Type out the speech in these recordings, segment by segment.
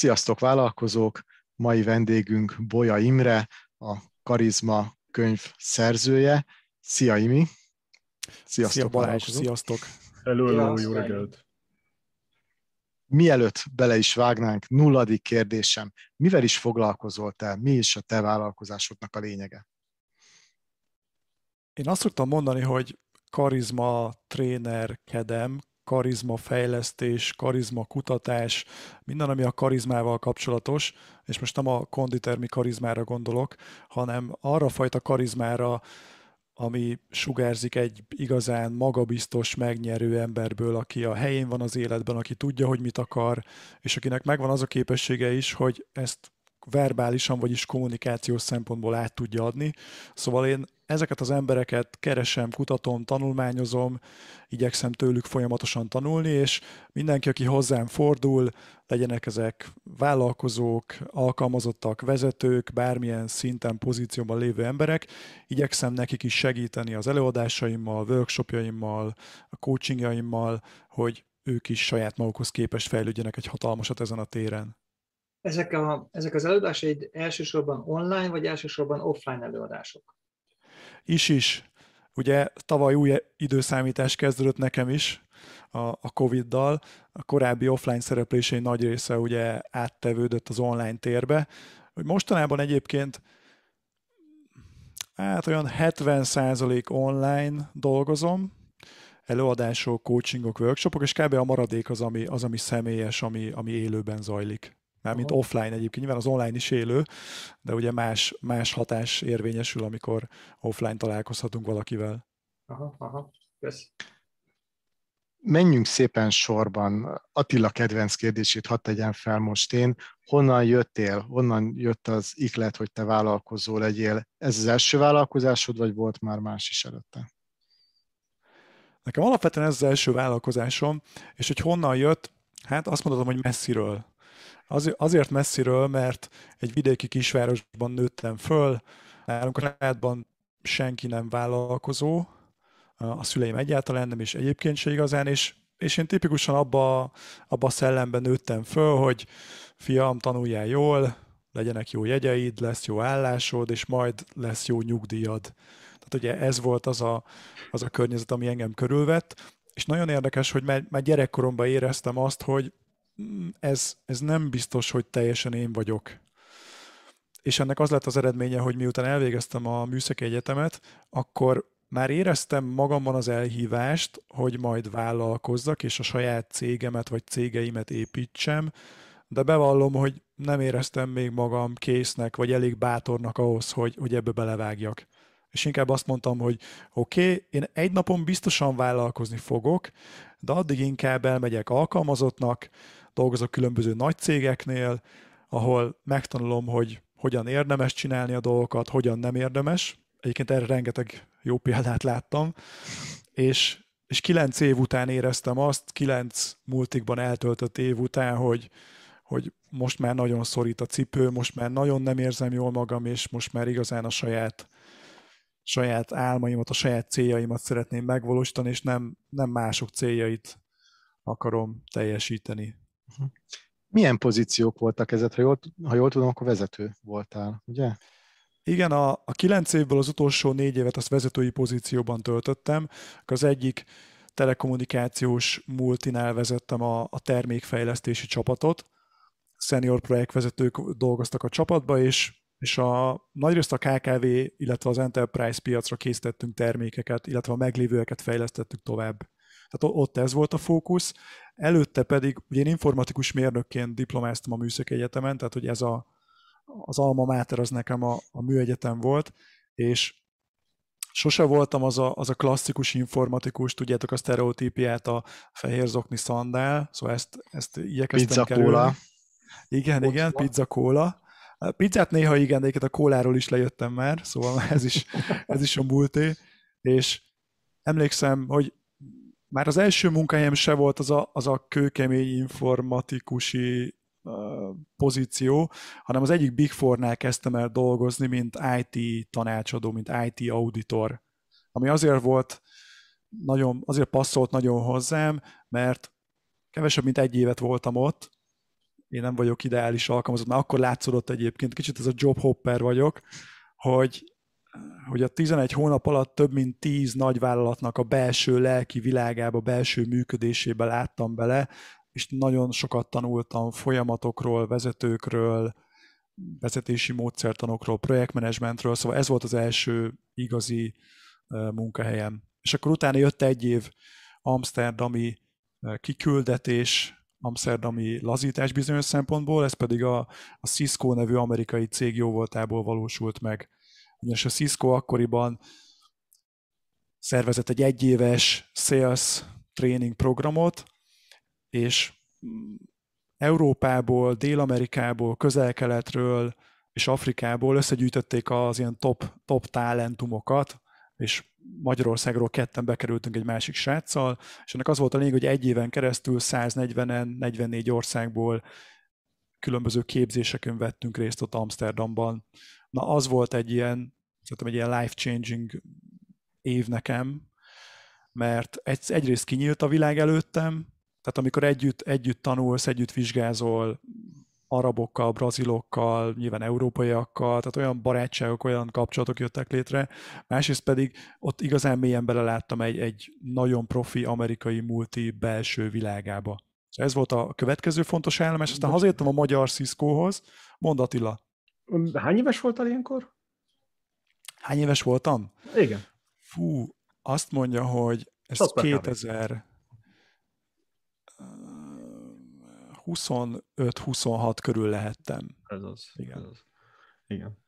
Sziasztok vállalkozók! Mai vendégünk Bolya Imre, a Karizma könyv szerzője. Szia Imi! Sziasztok Szia Balázs, sziasztok! Hello, hello, jó reggelt! Mielőtt bele is vágnánk, nulladik kérdésem. Mivel is foglalkozol te? Mi is a te vállalkozásodnak a lényege? Én azt szoktam mondani, hogy karizma trénerkedem, karizma fejlesztés, karizma kutatás, minden, ami a karizmával kapcsolatos, és most nem a konditermi karizmára gondolok, hanem arra fajta karizmára, ami sugárzik egy igazán magabiztos, megnyerő emberből, aki a helyén van az életben, aki tudja, hogy mit akar, és akinek megvan az a képessége is, hogy ezt verbálisan, vagyis kommunikációs szempontból át tudja adni. Szóval én ezeket az embereket keresem, kutatom, tanulmányozom, igyekszem tőlük folyamatosan tanulni, és mindenki, aki hozzám fordul, legyenek ezek vállalkozók, alkalmazottak, vezetők, bármilyen szinten, pozícióban lévő emberek, igyekszem nekik is segíteni az előadásaimmal, workshopjaimmal, a coachingjaimmal, hogy ők is saját magukhoz képest fejlődjenek egy hatalmasat ezen a téren. Ezek, a, ezek az előadásaid elsősorban online, vagy elsősorban offline előadások? Is is. Ugye tavaly új időszámítás kezdődött nekem is a, a Covid-dal. A korábbi offline szereplései nagy része ugye áttevődött az online térbe. Mostanában egyébként hát olyan 70% online dolgozom, előadások, coachingok, workshopok, és kb. a maradék az, ami, az, ami személyes, ami, ami élőben zajlik. Mármint offline egyébként, nyilván az online is élő, de ugye más, más hatás érvényesül, amikor offline találkozhatunk valakivel. Aha, aha, kösz. Menjünk szépen sorban. Attila kedvenc kérdését hadd tegyen fel most én. Honnan jöttél? Honnan jött az iklet, hogy te vállalkozó legyél? Ez az első vállalkozásod, vagy volt már más is előtte? Nekem alapvetően ez az első vállalkozásom, és hogy honnan jött, hát azt mondhatom, hogy messziről. Azért messziről, mert egy vidéki kisvárosban nőttem föl, nálunk a családban senki nem vállalkozó, a szüleim egyáltalán nem, és egyébként se igazán, és, és én tipikusan abba, abba a szellemben nőttem föl, hogy fiam, tanuljál jól, legyenek jó jegyeid, lesz jó állásod, és majd lesz jó nyugdíjad. Tehát ugye ez volt az a, az a környezet, ami engem körülvett, és nagyon érdekes, hogy már, már gyerekkoromban éreztem azt, hogy ez, ez nem biztos, hogy teljesen én vagyok. És ennek az lett az eredménye, hogy miután elvégeztem a műszaki egyetemet, akkor már éreztem magamban az elhívást, hogy majd vállalkozzak, és a saját cégemet vagy cégeimet építsem, de bevallom, hogy nem éreztem még magam késznek, vagy elég bátornak ahhoz, hogy, hogy ebbe belevágjak. És inkább azt mondtam, hogy oké, okay, én egy napon biztosan vállalkozni fogok, de addig inkább elmegyek alkalmazottnak, dolgozok különböző nagy cégeknél, ahol megtanulom, hogy hogyan érdemes csinálni a dolgokat, hogyan nem érdemes. Egyébként erre rengeteg jó példát láttam, és, és kilenc év után éreztem azt, kilenc multikban eltöltött év után, hogy, hogy most már nagyon szorít a cipő, most már nagyon nem érzem jól magam, és most már igazán a saját, saját álmaimat, a saját céljaimat szeretném megvalósítani, és nem, nem mások céljait akarom teljesíteni. Mhm. Milyen pozíciók voltak ezek? Ha jól, ha jól tudom, akkor vezető voltál, ugye? Igen, a, a kilenc évből az utolsó négy évet azt vezetői pozícióban töltöttem. Az egyik telekommunikációs multinál vezettem a, a termékfejlesztési csapatot. Senior projektvezetők dolgoztak a csapatba, és, és a nagyrészt a KKV, illetve az Enterprise piacra készítettünk termékeket, illetve a meglévőeket fejlesztettük tovább. Tehát ott ez volt a fókusz. Előtte pedig, ugye én informatikus mérnökként diplomáztam a Műszaki Egyetemen, tehát hogy ez a, az alma mater az nekem a, a műegyetem volt, és sose voltam az a, az a klasszikus informatikus, tudjátok a sztereotípiát, a fehér zokni szandál, szóval ezt, ezt igyekeztem Pizza kerülni. kóla. Igen, Ott igen, van. pizza kóla. A pizzát néha igen, de a kóláról is lejöttem már, szóval ez is, ez is a múlté. És emlékszem, hogy már az első munkahelyem se volt az a, az a kőkemény informatikusi pozíció, hanem az egyik Big Four-nál kezdtem el dolgozni, mint IT tanácsadó, mint IT auditor, ami azért volt nagyon, azért passzolt nagyon hozzám, mert kevesebb, mint egy évet voltam ott, én nem vagyok ideális alkalmazott, mert akkor látszódott egyébként, kicsit ez a job hopper vagyok, hogy, hogy a 11 hónap alatt több mint 10 nagyvállalatnak a belső lelki világába, belső működésébe láttam bele, és nagyon sokat tanultam folyamatokról, vezetőkről, vezetési módszertanokról, projektmenedzsmentről, szóval ez volt az első igazi munkahelyem. És akkor utána jött egy év amsterdami kiküldetés, amsterdami lazítás bizonyos szempontból, ez pedig a, a Cisco nevű amerikai cég jóvoltából valósult meg. Ugyanis a Cisco akkoriban szervezett egy egyéves sales training programot, és Európából, Dél-Amerikából, Közel-Keletről és Afrikából összegyűjtötték az ilyen top, top talentumokat, és Magyarországról ketten bekerültünk egy másik sráccal, és ennek az volt a lényeg, hogy egy éven keresztül 140-en, 44 országból különböző képzéseken vettünk részt ott Amsterdamban. Na az volt egy ilyen, szerintem egy ilyen life-changing év nekem, mert egy, egyrészt kinyílt a világ előttem, tehát amikor együtt, együtt tanulsz, együtt vizsgázol, arabokkal, brazilokkal, nyilván európaiakkal, tehát olyan barátságok, olyan kapcsolatok jöttek létre. Másrészt pedig ott igazán mélyen beleláttam egy, egy nagyon profi amerikai multi belső világába. Szóval ez volt a következő fontos elem, és aztán hazajöttem a magyar Cisco-hoz. Mondd Attila. Hány éves voltál ilyenkor? Hány éves voltam? Igen. Fú, azt mondja, hogy ez 2000, 25-26 körül lehettem. Ez az. Igen. Ez az. Igen.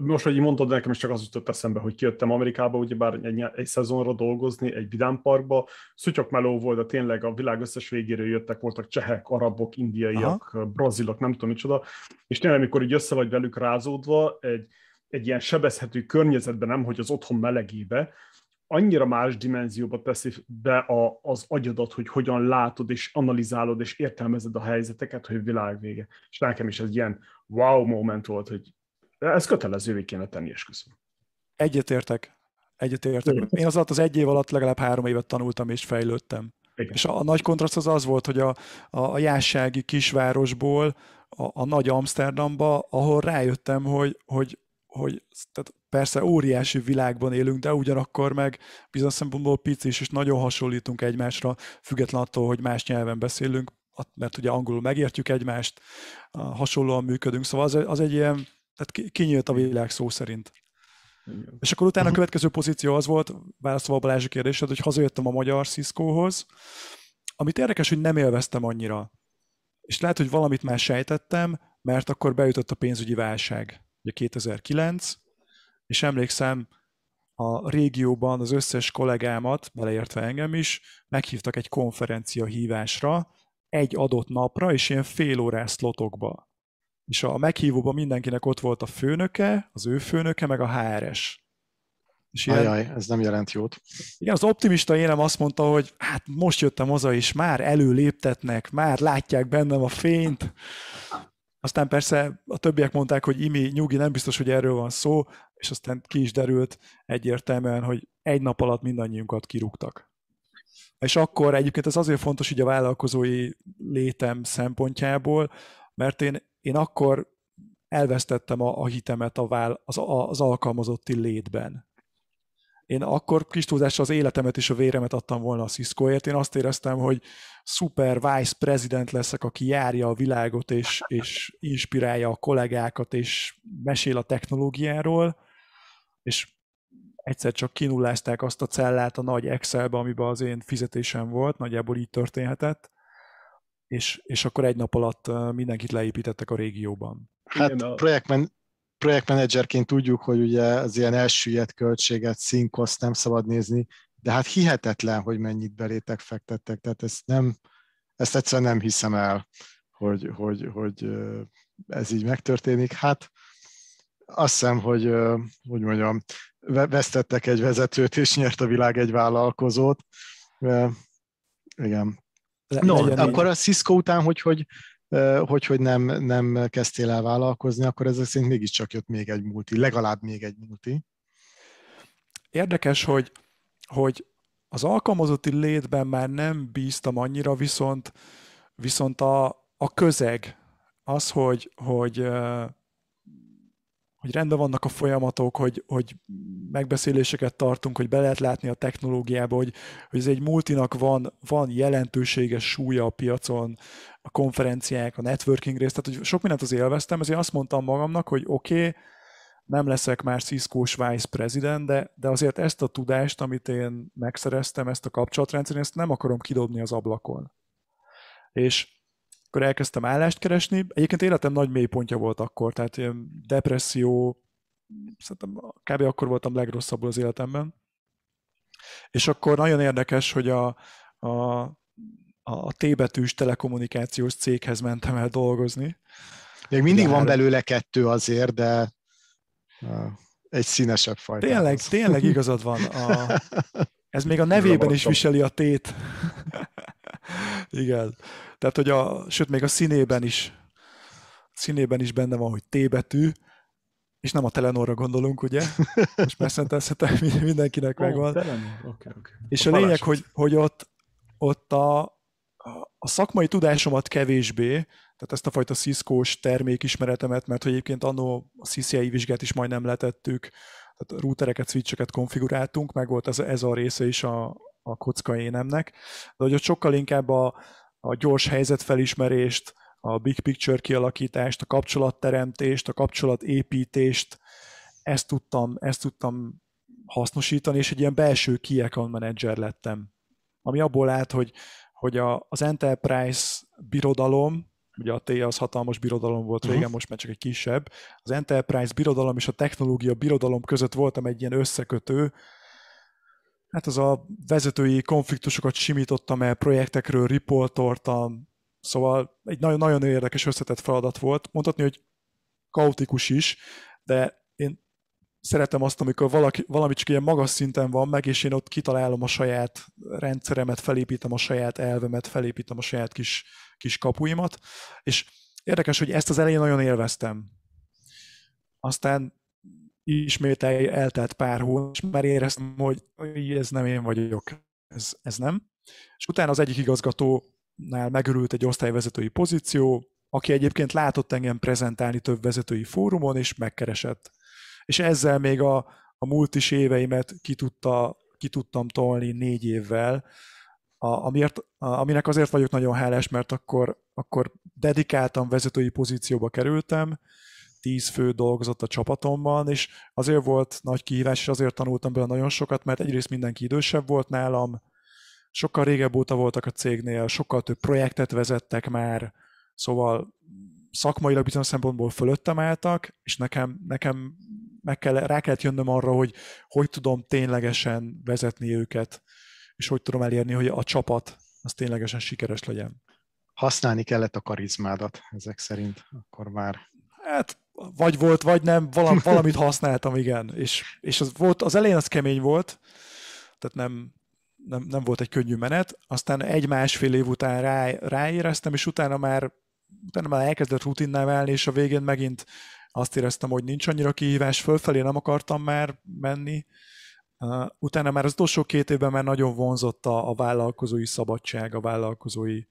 Most, hogy így mondtad nekem, is csak az jutott eszembe, hogy kijöttem Amerikába, ugyebár egy, egy szezonra dolgozni, egy vidámparkba, szutyok meló volt, de tényleg a világ összes végéről jöttek, voltak csehek, arabok, indiaiak, Aha. brazilok, nem tudom micsoda, és tényleg, amikor így össze vagy velük rázódva, egy, egy ilyen sebezhető környezetben, nem hogy az otthon melegébe, annyira más dimenzióba teszi be a, az agyadat, hogy hogyan látod és analizálod és értelmezed a helyzeteket, hogy világ vége. És nekem is ez ilyen wow moment volt, hogy ez kötelezővé kéne tenni, és köszönöm. Egyetértek. Egyetértek. Én az alatt az egy év alatt legalább három évet tanultam és fejlődtem. Igen. És a, a nagy kontraszt az az volt, hogy a, a, a jássági kisvárosból a, a nagy Amsterdamba, ahol rájöttem, hogy, hogy, hogy tehát persze óriási világban élünk, de ugyanakkor meg bizonyos szempontból pici és nagyon hasonlítunk egymásra, független attól, hogy más nyelven beszélünk, mert ugye angolul megértjük egymást, hasonlóan működünk, szóval az, az egy ilyen, tehát kinyílt a világ szó szerint. Igen. És akkor utána a mhm. következő pozíció az volt, válaszolva a Balázsi kérdésed, hogy hazajöttem a magyar Cisco-hoz, amit érdekes, hogy nem élveztem annyira. És lehet, hogy valamit már sejtettem, mert akkor beütött a pénzügyi válság. Ugye 2009, és emlékszem, a régióban az összes kollégámat, beleértve engem is, meghívtak egy konferencia hívásra, egy adott napra, és ilyen fél órás szlotokba. És a meghívóban mindenkinek ott volt a főnöke, az ő főnöke, meg a HRS. És ilyen, Ajaj, ez nem jelent jót. Igen, az optimista énem azt mondta, hogy hát most jöttem haza, és már előléptetnek, már látják bennem a fényt. Aztán persze a többiek mondták, hogy imi, nyugi, nem biztos, hogy erről van szó, és aztán ki is derült egyértelműen, hogy egy nap alatt mindannyiunkat kirúgtak. És akkor egyébként ez azért fontos így a vállalkozói létem szempontjából, mert én, én akkor elvesztettem a, a hitemet a vál, az, a, az alkalmazotti létben. Én akkor kis az életemet és a véremet adtam volna a Cisco-ért. Én azt éreztem, hogy szuper vice president leszek, aki járja a világot, és, és inspirálja a kollégákat, és mesél a technológiáról, és egyszer csak kinullázták azt a cellát a nagy Excelbe, amiben az én fizetésem volt, nagyjából így történhetett, és, és akkor egy nap alatt mindenkit leépítettek a régióban. Hát a... projektmen, projektmenedzserként tudjuk, hogy ugye az ilyen elsüllyedt költséget, szinkoszt nem szabad nézni, de hát hihetetlen, hogy mennyit belétek fektettek, tehát ezt nem, ezt egyszerűen nem hiszem el, hogy, hogy, hogy ez így megtörténik. Hát azt hiszem, hogy, hogy mondjam, vesztettek egy vezetőt, és nyert a világ egy vállalkozót. Igen. No, akkor a Cisco után, hogy, hogy, hogy, hogy nem, nem kezdtél el vállalkozni, akkor ezek szerint mégiscsak jött még egy multi, legalább még egy multi. Érdekes, hogy, hogy az alkalmazotti létben már nem bíztam annyira, viszont, viszont a, a közeg az, hogy, hogy hogy rendben vannak a folyamatok, hogy, hogy megbeszéléseket tartunk, hogy be lehet látni a technológiába, hogy, hogy ez egy multinak van, van jelentőséges súlya a piacon, a konferenciák, a networking rész, tehát hogy sok mindent az élveztem, ezért azt mondtam magamnak, hogy oké, okay, nem leszek már Cisco-s vice president, de, de azért ezt a tudást, amit én megszereztem, ezt a kapcsolatrendszer, ezt nem akarom kidobni az ablakon. És akkor elkezdtem állást keresni. Egyébként életem nagy mélypontja volt akkor, tehát ilyen depresszió, szerintem kb. akkor voltam legrosszabbul az életemben. És akkor nagyon érdekes, hogy a, a, a T-betűs telekommunikációs céghez mentem el dolgozni. Még mindig de van belőle kettő azért, de egy színesebb fajta. Tényleg, tényleg igazad van. A, ez még a nevében is viseli a tét. Igen. Tehát, hogy a, sőt, még a színében is, színében is benne van, hogy T betű, és nem a Telenorra gondolunk, ugye? Most persze mindenkinek oh, megvan. Okay, okay. És a, a lényeg, hogy, hogy ott, ott a, a szakmai tudásomat kevésbé, tehát ezt a fajta Cisco-s termékismeretemet, mert hogy egyébként annó a CCI vizsgát is majdnem letettük, tehát routereket, switcheket konfiguráltunk, meg volt ez, ez a része is a, a kocka énemnek, de hogy ott sokkal inkább a, a gyors helyzetfelismerést, a big picture kialakítást, a kapcsolatteremtést, a kapcsolatépítést, ezt tudtam, ezt tudtam hasznosítani, és egy ilyen belső key account manager lettem. Ami abból állt, hogy, hogy a, az Enterprise birodalom, ugye a T az hatalmas birodalom volt régen, uh-huh. most már csak egy kisebb, az Enterprise birodalom és a technológia birodalom között voltam egy ilyen összekötő, hát az a vezetői konfliktusokat simítottam el, projektekről riportoltam, szóval egy nagyon, nagyon érdekes összetett feladat volt. Mondhatni, hogy kaotikus is, de én szeretem azt, amikor valaki, valami csak ilyen magas szinten van meg, és én ott kitalálom a saját rendszeremet, felépítem a saját elvemet, felépítem a saját kis, kis kapuimat, és érdekes, hogy ezt az elején nagyon élveztem. Aztán ismét el, eltelt pár hónap, és már éreztem, hogy ez nem én vagyok, ez, ez nem. És utána az egyik igazgatónál megörült egy osztályvezetői pozíció, aki egyébként látott engem prezentálni több vezetői fórumon, és megkeresett. És ezzel még a, a multis éveimet ki, tudta, ki tudtam tolni négy évvel, a, amiért, a, aminek azért vagyok nagyon hálás, mert akkor, akkor dedikáltan vezetői pozícióba kerültem, tíz fő dolgozott a csapatomban, és azért volt nagy kihívás, és azért tanultam belőle nagyon sokat, mert egyrészt mindenki idősebb volt nálam, sokkal régebb óta voltak a cégnél, sokkal több projektet vezettek már, szóval szakmailag bizonyos szempontból fölöttem álltak, és nekem, nekem meg kell, rá kellett jönnöm arra, hogy hogy tudom ténylegesen vezetni őket, és hogy tudom elérni, hogy a csapat az ténylegesen sikeres legyen. Használni kellett a karizmádat ezek szerint, akkor már. Hát vagy volt, vagy nem, valamit használtam, igen. És, és az, volt, az elején az kemény volt, tehát nem, nem, nem volt egy könnyű menet, aztán egy-másfél év után rá, ráéreztem, és utána már, utána már elkezdett rutinná válni, és a végén megint azt éreztem, hogy nincs annyira kihívás, fölfelé nem akartam már menni, uh, utána már az utolsó két évben már nagyon vonzott a, a vállalkozói szabadság, a vállalkozói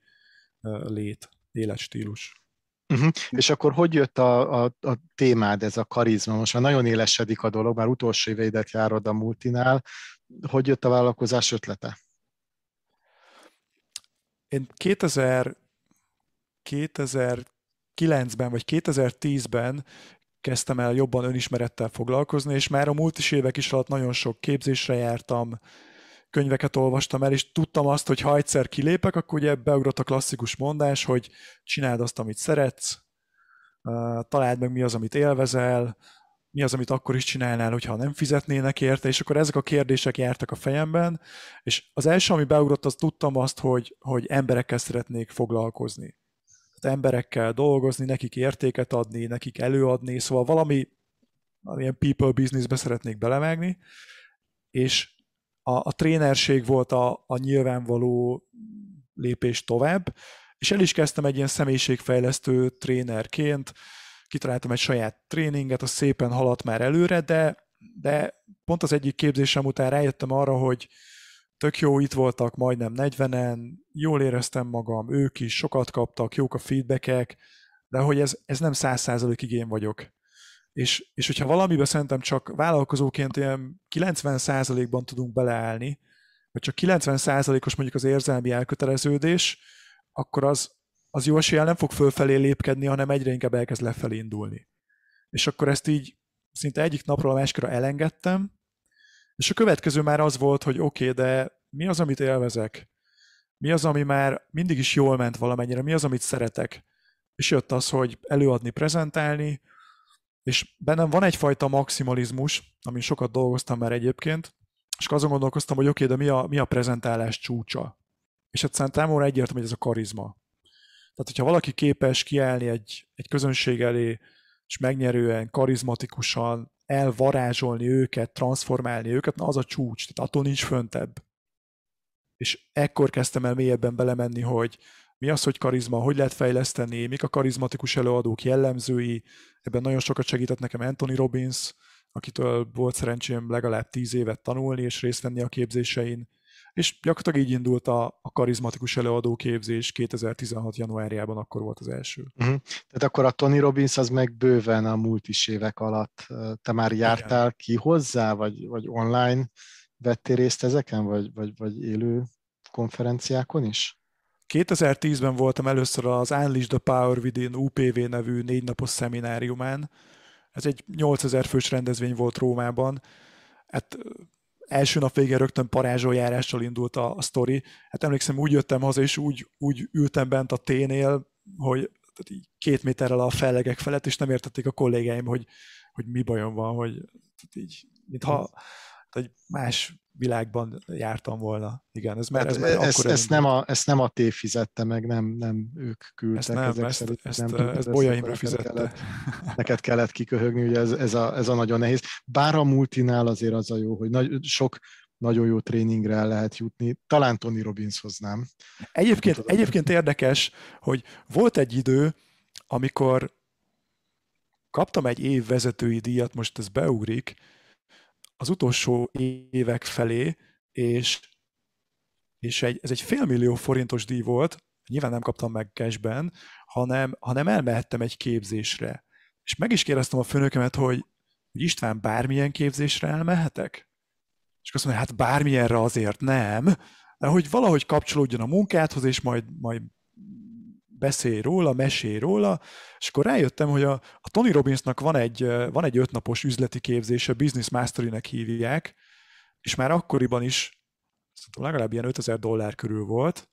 uh, lét, életstílus. Uh-huh. És akkor hogy jött a, a, a témád, ez a karizma? Most már nagyon élesedik a dolog, már utolsó éveidet járod a multinál. Hogy jött a vállalkozás ötlete? Én 2000, 2009-ben vagy 2010-ben kezdtem el jobban önismerettel foglalkozni, és már a multis évek is alatt nagyon sok képzésre jártam, könyveket olvastam el, és tudtam azt, hogy ha egyszer kilépek, akkor ugye beugrott a klasszikus mondás, hogy csináld azt, amit szeretsz, találd meg mi az, amit élvezel, mi az, amit akkor is csinálnál, hogyha nem fizetnének érte, és akkor ezek a kérdések jártak a fejemben, és az első, ami beugrott, az tudtam azt, hogy, hogy emberekkel szeretnék foglalkozni. Tehát emberekkel dolgozni, nekik értéket adni, nekik előadni, szóval valami, ilyen people businessbe szeretnék belevágni, és a, a trénerség volt a, a nyilvánvaló lépés tovább, és el is kezdtem egy ilyen személyiségfejlesztő trénerként, kitaláltam egy saját tréninget, az szépen haladt már előre, de, de pont az egyik képzésem után rájöttem arra, hogy tök jó, itt voltak majdnem 40-en, jól éreztem magam, ők is sokat kaptak, jók a feedbackek, de hogy ez, ez nem száz százalékig én vagyok. És, és hogyha valamiben szerintem csak vállalkozóként ilyen 90 százalékban tudunk beleállni, vagy csak 90 százalékos mondjuk az érzelmi elköteleződés, akkor az, az jó eséllyel nem fog fölfelé lépkedni, hanem egyre inkább elkezd lefelé indulni. És akkor ezt így szinte egyik napról a másikra elengedtem, és a következő már az volt, hogy oké, okay, de mi az, amit élvezek? Mi az, ami már mindig is jól ment valamennyire? Mi az, amit szeretek? És jött az, hogy előadni, prezentálni, és bennem van egyfajta maximalizmus, amin sokat dolgoztam már egyébként, és azon gondolkoztam, hogy oké, okay, de mi a, mi a prezentálás csúcsa? És egyszerűen számomra egyértelmű, hogy ez a karizma. Tehát, hogyha valaki képes kiállni egy, egy közönség elé, és megnyerően, karizmatikusan elvarázsolni őket, transformálni őket, na az a csúcs, tehát attól nincs föntebb. És ekkor kezdtem el mélyebben belemenni, hogy mi az, hogy karizma, hogy lehet fejleszteni, mik a karizmatikus előadók jellemzői. Ebben nagyon sokat segített nekem Anthony Robbins, akitől volt szerencsém legalább tíz évet tanulni és részt venni a képzésein. És gyakorlatilag így indult a, a karizmatikus előadó képzés 2016. januárjában, akkor volt az első. Uh-huh. Tehát akkor a Tony Robbins az meg bőven a múlt is évek alatt. Te már jártál Igen. ki hozzá, vagy, vagy online vettél részt ezeken, vagy, vagy, vagy élő konferenciákon is? 2010-ben voltam először az Unleash the Power Within UPV nevű négy napos szemináriumán. Ez egy 8000 fős rendezvény volt Rómában. Hát első nap végén rögtön parázsoljárással indult a, a sztori. Hát emlékszem, úgy jöttem haza, és úgy, úgy ültem bent a ténél, hogy tehát így két méterrel a fellegek felett, és nem értették a kollégáim, hogy, hogy mi bajom van, hogy tehát így, mintha egy más világban jártam volna. Igen, ez már, ez már ezt, akkor ezt, nem a, ezt nem a té fizette meg, nem, nem ők küldtek. Ezt nem, ezek ezt, szerint, ezt, nem ezt, ezt Bolya Imre fizette. Kellett, neked kellett kiköhögni, ugye ez, ez, a, ez a nagyon nehéz. Bár a multinál azért az a jó, hogy nagy, sok nagyon jó tréningre el lehet jutni. Talán Tony Robbinshoz nem. Egyébként, egyébként érdekes, hogy volt egy idő, amikor kaptam egy év vezetői díjat, most ez beugrik, az utolsó évek felé, és, és egy, ez egy félmillió forintos díj volt, nyilván nem kaptam meg cashben, hanem, hanem elmehettem egy képzésre. És meg is kérdeztem a főnökemet, hogy, hogy István, bármilyen képzésre elmehetek? És azt mondja, hát bármilyenre azért nem, de hogy valahogy kapcsolódjon a munkádhoz, és majd, majd beszélj róla, mesélj róla, és akkor rájöttem, hogy a, a Tony Robbinsnak van egy, van egy ötnapos üzleti képzése, Business Mastery-nek hívják, és már akkoriban is legalább ilyen 5000 dollár körül volt,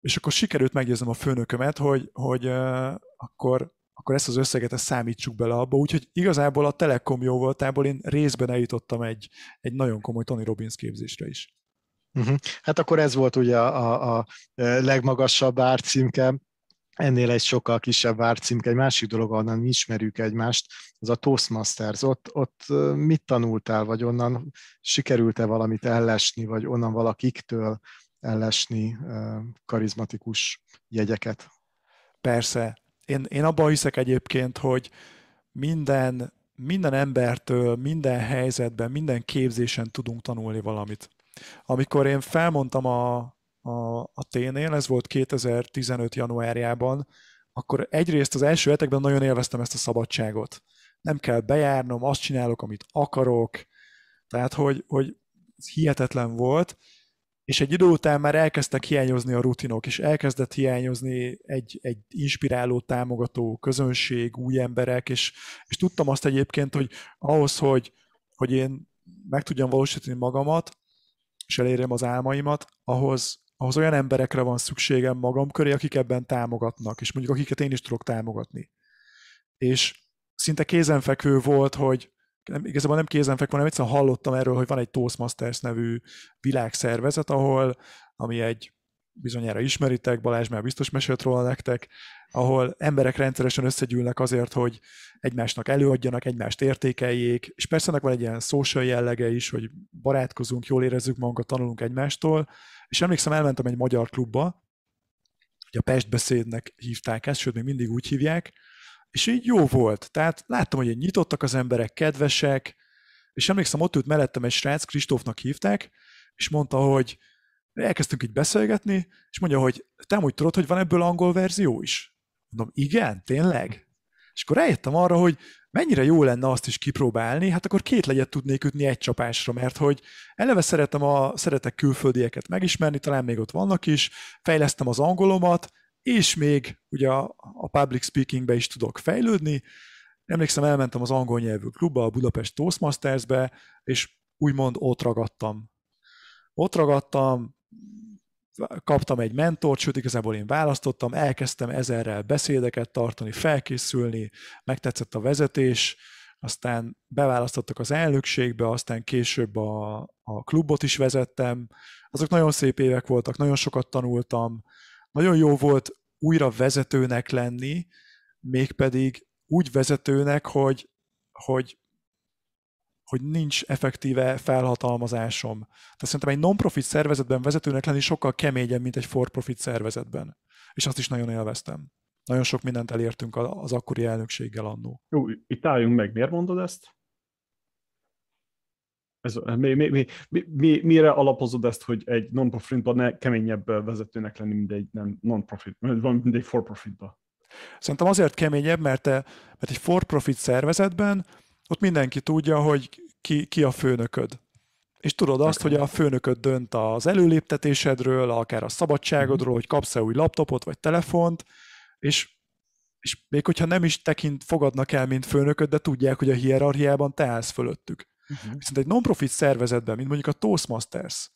és akkor sikerült meggyőznem a főnökömet, hogy, hogy uh, akkor, akkor ezt az összeget ezt számítsuk bele abba, úgyhogy igazából a Telekom jó voltából én részben eljutottam egy, egy nagyon komoly Tony Robbins képzésre is. Uh-huh. Hát akkor ez volt ugye a, a, a legmagasabb árcímke, ennél egy sokkal kisebb árcímke, egy másik dolog, onnan ismerjük egymást, az a Toastmasters. Ott, ott mit tanultál, vagy onnan sikerült-e valamit ellesni, vagy onnan valakiktől ellesni karizmatikus jegyeket? Persze. Én, én abban hiszek egyébként, hogy minden, minden embertől, minden helyzetben, minden képzésen tudunk tanulni valamit. Amikor én felmondtam a, a, a T-nél, ez volt 2015. januárjában, akkor egyrészt az első hetekben nagyon élveztem ezt a szabadságot. Nem kell bejárnom, azt csinálok, amit akarok, tehát hogy, hogy hihetetlen volt, és egy idő után már elkezdtek hiányozni a rutinok, és elkezdett hiányozni egy, egy inspiráló, támogató közönség, új emberek, és, és tudtam azt egyébként, hogy ahhoz, hogy, hogy én meg tudjam valósítani magamat, és elérjem az álmaimat, ahhoz, ahhoz olyan emberekre van szükségem magam köré, akik ebben támogatnak, és mondjuk akiket én is tudok támogatni. És szinte kézenfekvő volt, hogy nem, igazából nem kézenfekvő, hanem egyszerűen hallottam erről, hogy van egy Toastmasters nevű világszervezet, ahol, ami egy bizonyára ismeritek, Balázs már biztos mesélt róla nektek, ahol emberek rendszeresen összegyűlnek azért, hogy egymásnak előadjanak, egymást értékeljék, és persze ennek van egy ilyen social jellege is, hogy barátkozunk, jól érezzük magunkat, tanulunk egymástól, és emlékszem, elmentem egy magyar klubba, hogy a Pest beszédnek hívták ezt, sőt, még mindig úgy hívják, és így jó volt. Tehát láttam, hogy nyitottak az emberek, kedvesek, és emlékszem, ott ült mellettem egy srác, Kristófnak hívták, és mondta, hogy elkezdtünk így beszélgetni, és mondja, hogy te úgy tudod, hogy van ebből angol verzió is? Mondom, igen, tényleg? És akkor eljöttem arra, hogy mennyire jó lenne azt is kipróbálni, hát akkor két legyet tudnék ütni egy csapásra, mert hogy eleve szeretem a, szeretek külföldieket megismerni, talán még ott vannak is, fejlesztem az angolomat, és még ugye a, a public speakingbe is tudok fejlődni. Emlékszem, elmentem az angol nyelvű klubba, a Budapest Toastmastersbe, és úgymond ott ragadtam. Ott ragadtam, kaptam egy mentort, sőt igazából én választottam, elkezdtem ezerrel beszédeket tartani, felkészülni, megtetszett a vezetés, aztán beválasztottak az elnökségbe, aztán később a, a klubot is vezettem. Azok nagyon szép évek voltak, nagyon sokat tanultam, nagyon jó volt újra vezetőnek lenni, mégpedig úgy vezetőnek, hogy, hogy hogy nincs effektíve felhatalmazásom. Tehát szerintem egy non-profit szervezetben vezetőnek lenni sokkal keményebb, mint egy for-profit szervezetben. És azt is nagyon élveztem. Nagyon sok mindent elértünk az akkori elnökséggel annó. Jó, itt álljunk meg. Miért mondod ezt? Ez, mi, mi, mi, mi, mire alapozod ezt, hogy egy non-profitban ne keményebb vezetőnek lenni, mint egy non-profit, mint egy for-profitban? Szerintem azért keményebb, mert, te, mert egy for-profit szervezetben ott mindenki tudja, hogy ki, ki a főnököd. És tudod azt, hogy a főnököd dönt az előléptetésedről, akár a szabadságodról, mhm. hogy kapsz-e új laptopot vagy telefont, és, és még hogyha nem is tekint, fogadnak el, mint főnököd, de tudják, hogy a hierarchiában te állsz fölöttük. Uh-huh. Viszont egy non-profit szervezetben, mint mondjuk a Toastmasters,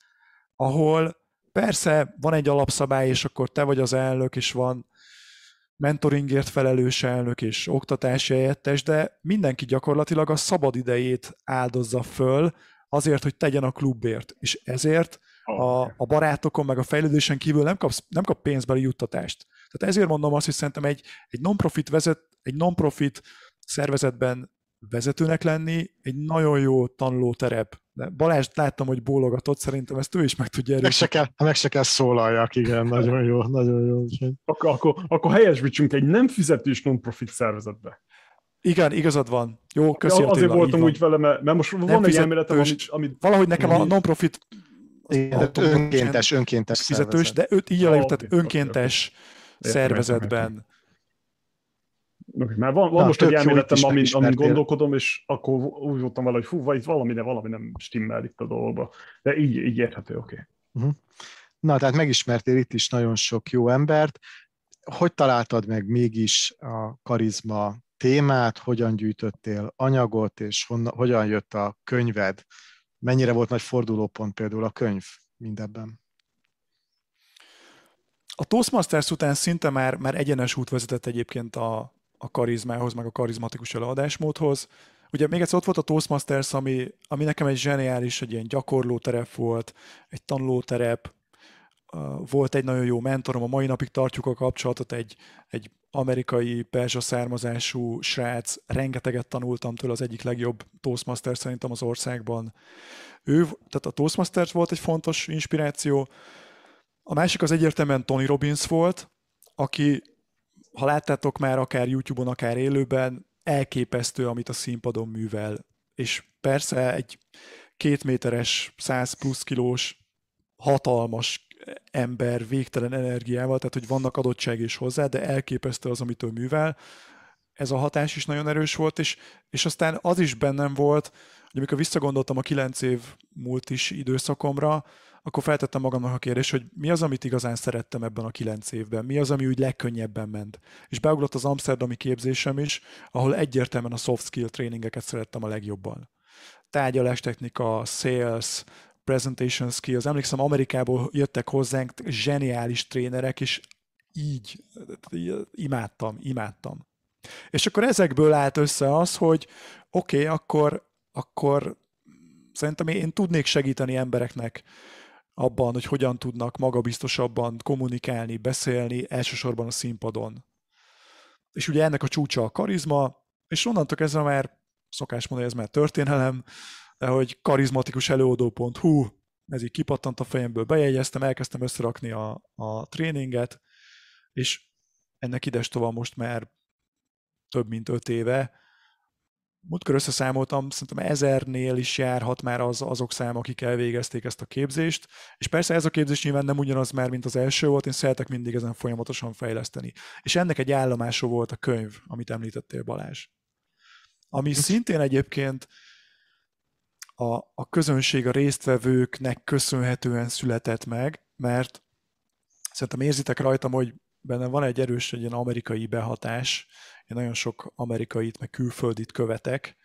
ahol persze van egy alapszabály, és akkor te vagy az elnök, és van mentoringért felelős elnök és oktatási helyettes, de mindenki gyakorlatilag a szabad idejét áldozza föl azért, hogy tegyen a klubért. És ezért a, a barátokon meg a fejlődésen kívül nem, kapsz, nem kap pénzbeli juttatást. Tehát ezért mondom azt, hogy szerintem egy, egy non-profit vezet, egy non-profit szervezetben vezetőnek lenni egy nagyon jó tanulóterep. De Balázs láttam, hogy bólogatott, szerintem ezt ő is meg tudja erősíteni. Meg se kell, meg se kell szólaljak, igen, nagyon jó, nagyon jó. Akkor, akkor, akkor helyesbítsünk egy nem fizetős non-profit szervezetbe. Igen, igazad van. Jó, köszönöm. Azért Attila, voltam úgy vele, mert, mert most nem van egy elméletem, amit, amit... Valahogy nekem a non-profit igen, önkéntes, önkéntes fizetős, de őt így oh, okay, önkéntes okay, szervezetben. Okay. Mert van, van Na, most egy elméletem, amin, amin gondolkodom, és akkor úgy voltam vele, hogy hú, vagy valami, ne, valami nem stimmel itt a dolgba. De így, így érthető, oké. Okay. Uh-huh. Na, tehát megismertél itt is nagyon sok jó embert. Hogy találtad meg mégis a karizma témát, hogyan gyűjtöttél anyagot, és honna, hogyan jött a könyved? Mennyire volt nagy fordulópont például a könyv mindebben? A Toastmasters után szinte már, már egyenes út vezetett egyébként a, a karizmához, meg a karizmatikus előadásmódhoz. Ugye még egyszer ott volt a Toastmasters, ami, ami nekem egy zseniális, egy ilyen gyakorlóterep volt, egy tanulóterep, volt egy nagyon jó mentorom, a mai napig tartjuk a kapcsolatot, egy, egy amerikai perzsa származású srác, rengeteget tanultam tőle, az egyik legjobb Toastmaster szerintem az országban. Ő, tehát a Toastmasters volt egy fontos inspiráció. A másik az egyértelműen Tony Robbins volt, aki ha láttátok már akár YouTube-on, akár élőben, elképesztő, amit a színpadon művel. És persze egy két méteres, 100 plusz kilós, hatalmas ember végtelen energiával, tehát hogy vannak adottság is hozzá, de elképesztő az, amit ő művel. Ez a hatás is nagyon erős volt, és, és aztán az is bennem volt, hogy amikor visszagondoltam a kilenc év múlt is időszakomra, akkor feltettem magamnak a kérdést, hogy mi az, amit igazán szerettem ebben a kilenc évben, mi az, ami úgy legkönnyebben ment. És beugrott az amsterdami képzésem is, ahol egyértelműen a soft skill tréningeket szerettem a legjobban. Tárgyalástechnika, sales, presentation skills. Emlékszem, Amerikából jöttek hozzánk zseniális trénerek, és így imádtam, imádtam. És akkor ezekből állt össze az, hogy oké, okay, akkor, akkor szerintem én tudnék segíteni embereknek abban, hogy hogyan tudnak magabiztosabban kommunikálni, beszélni, elsősorban a színpadon. És ugye ennek a csúcsa a karizma, és onnantól kezdve már szokás mondani, ez már történelem, de hogy karizmatikus előadó.hu, ez így kipattant a fejemből, bejegyeztem, elkezdtem összerakni a, a tréninget, és ennek ides tovább most már több mint öt éve múltkor összeszámoltam, szerintem ezernél is járhat már az, azok szám, akik elvégezték ezt a képzést, és persze ez a képzés nyilván nem ugyanaz már, mint az első volt, én szeretek mindig ezen folyamatosan fejleszteni. És ennek egy állomású volt a könyv, amit említettél Balázs. Ami szintén egyébként a, a közönség, a résztvevőknek köszönhetően született meg, mert szerintem érzitek rajtam, hogy benne van egy erős egy ilyen amerikai behatás, én nagyon sok amerikait, meg külföldit követek,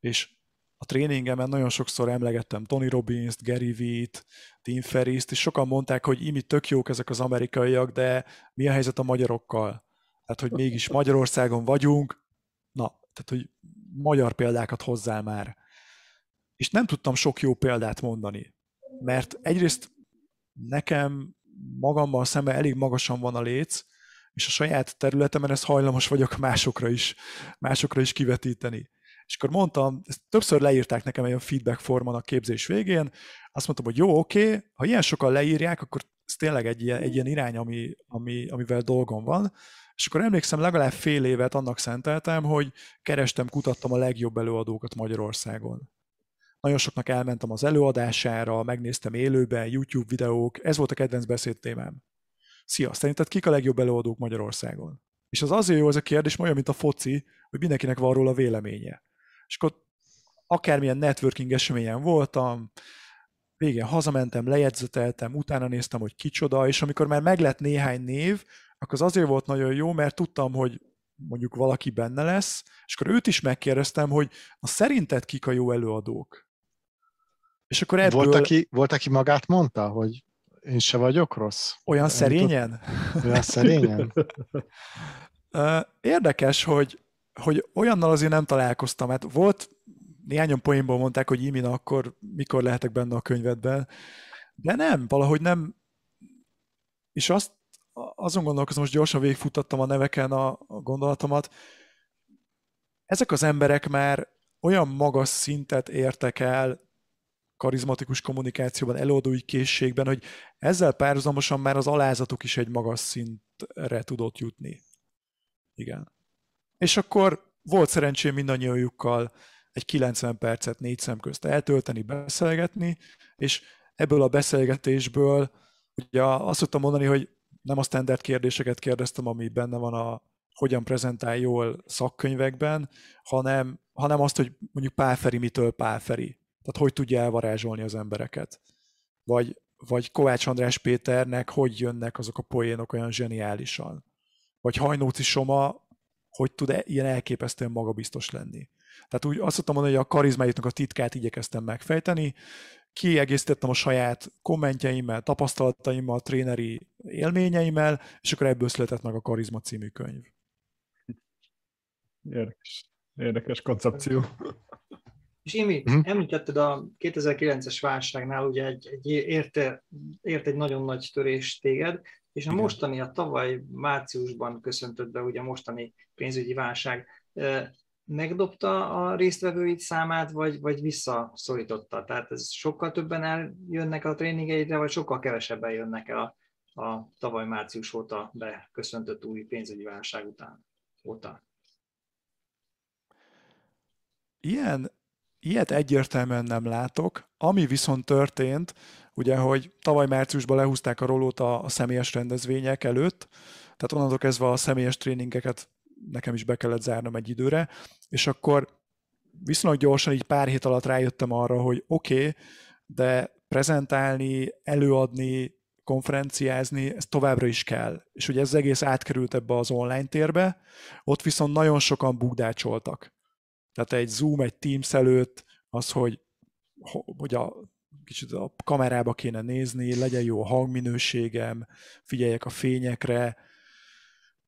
és a tréningemen nagyon sokszor emlegettem Tony Robbins-t, Gary Vee-t, Tim Ferriss-t, és sokan mondták, hogy imi tök jók ezek az amerikaiak, de mi a helyzet a magyarokkal? Hát, hogy mégis Magyarországon vagyunk, na, tehát, hogy magyar példákat hozzál már. És nem tudtam sok jó példát mondani, mert egyrészt nekem magammal szemben elég magasan van a léc, és a saját területemen ezt hajlamos vagyok másokra is, másokra is kivetíteni. És akkor mondtam, ezt többször leírták nekem egy feedback formán a képzés végén, azt mondtam, hogy jó, oké, okay, ha ilyen sokan leírják, akkor ez tényleg egy ilyen, egy ilyen irány, ami, ami, amivel dolgom van. És akkor emlékszem, legalább fél évet annak szenteltem, hogy kerestem, kutattam a legjobb előadókat Magyarországon. Nagyon soknak elmentem az előadására, megnéztem élőben, YouTube videók, ez volt a kedvenc beszédtémám. Szia, szerinted kik a legjobb előadók Magyarországon? És az azért jó ez a kérdés, olyan, mint a foci, hogy mindenkinek van róla véleménye. És akkor akármilyen networking eseményen voltam, végén hazamentem, lejegyzeteltem, utána néztem, hogy kicsoda, és amikor már meglett néhány név, akkor az azért volt nagyon jó, mert tudtam, hogy mondjuk valaki benne lesz, és akkor őt is megkérdeztem, hogy na szerinted kik a jó előadók? És akkor ebből... Volt, aki, volt, aki magát mondta, hogy én se vagyok rossz? Olyan szerényen? Olyan szerényen? Érdekes, hogy, hogy olyannal azért nem találkoztam. Hát volt, néhányan poénból mondták, hogy Imin akkor mikor lehetek benne a könyvedben, de nem, valahogy nem. És azt azon gondolkozom, most gyorsan végigfuttattam a neveken a, a gondolatomat. Ezek az emberek már olyan magas szintet értek el karizmatikus kommunikációban, előadói készségben, hogy ezzel párhuzamosan már az alázatuk is egy magas szintre tudott jutni. Igen. És akkor volt szerencsém mindannyiójukkal egy 90 percet négy szem közt eltölteni, beszélgetni, és ebből a beszélgetésből ugye azt tudtam mondani, hogy nem a standard kérdéseket kérdeztem, ami benne van a hogyan prezentál jól szakkönyvekben, hanem, hanem azt, hogy mondjuk Pálferi mitől Pálferi. Tehát hogy tudja elvarázsolni az embereket. Vagy, vagy Kovács András Péternek hogy jönnek azok a poénok olyan zseniálisan. Vagy Hajnóci Soma hogy tud -e ilyen elképesztően magabiztos lenni. Tehát úgy azt tudtam mondani, hogy a karizmájuknak a titkát igyekeztem megfejteni, kiegészítettem a saját kommentjeimmel, tapasztalataimmal, tréneri élményeimmel, és akkor ebből született meg a Karizma című könyv. Érdekes, érdekes koncepció. És Imi, uh-huh. említetted a 2009-es válságnál, ugye egy, egy érte, ért egy nagyon nagy törés téged, és a mostani, a tavaly márciusban köszöntött be ugye a mostani pénzügyi válság, megdobta a résztvevőid számát, vagy, vagy visszaszorította? Tehát ez sokkal többen eljönnek a tréningeidre, vagy sokkal kevesebben jönnek el a, a tavaly március óta beköszöntött új pénzügyi válság után? Óta? Ilyen Ilyet egyértelműen nem látok. Ami viszont történt, ugye, hogy tavaly márciusban lehúzták a rolót a, a személyes rendezvények előtt, tehát onnantól kezdve a személyes tréningeket nekem is be kellett zárnom egy időre, és akkor viszonylag gyorsan így pár hét alatt rájöttem arra, hogy oké, okay, de prezentálni, előadni, konferenciázni, ez továbbra is kell. És ugye ez egész átkerült ebbe az online térbe, ott viszont nagyon sokan bugdácsoltak. Tehát egy Zoom, egy Teams előtt az, hogy, hogy a, kicsit a kamerába kéne nézni, legyen jó a hangminőségem, figyeljek a fényekre,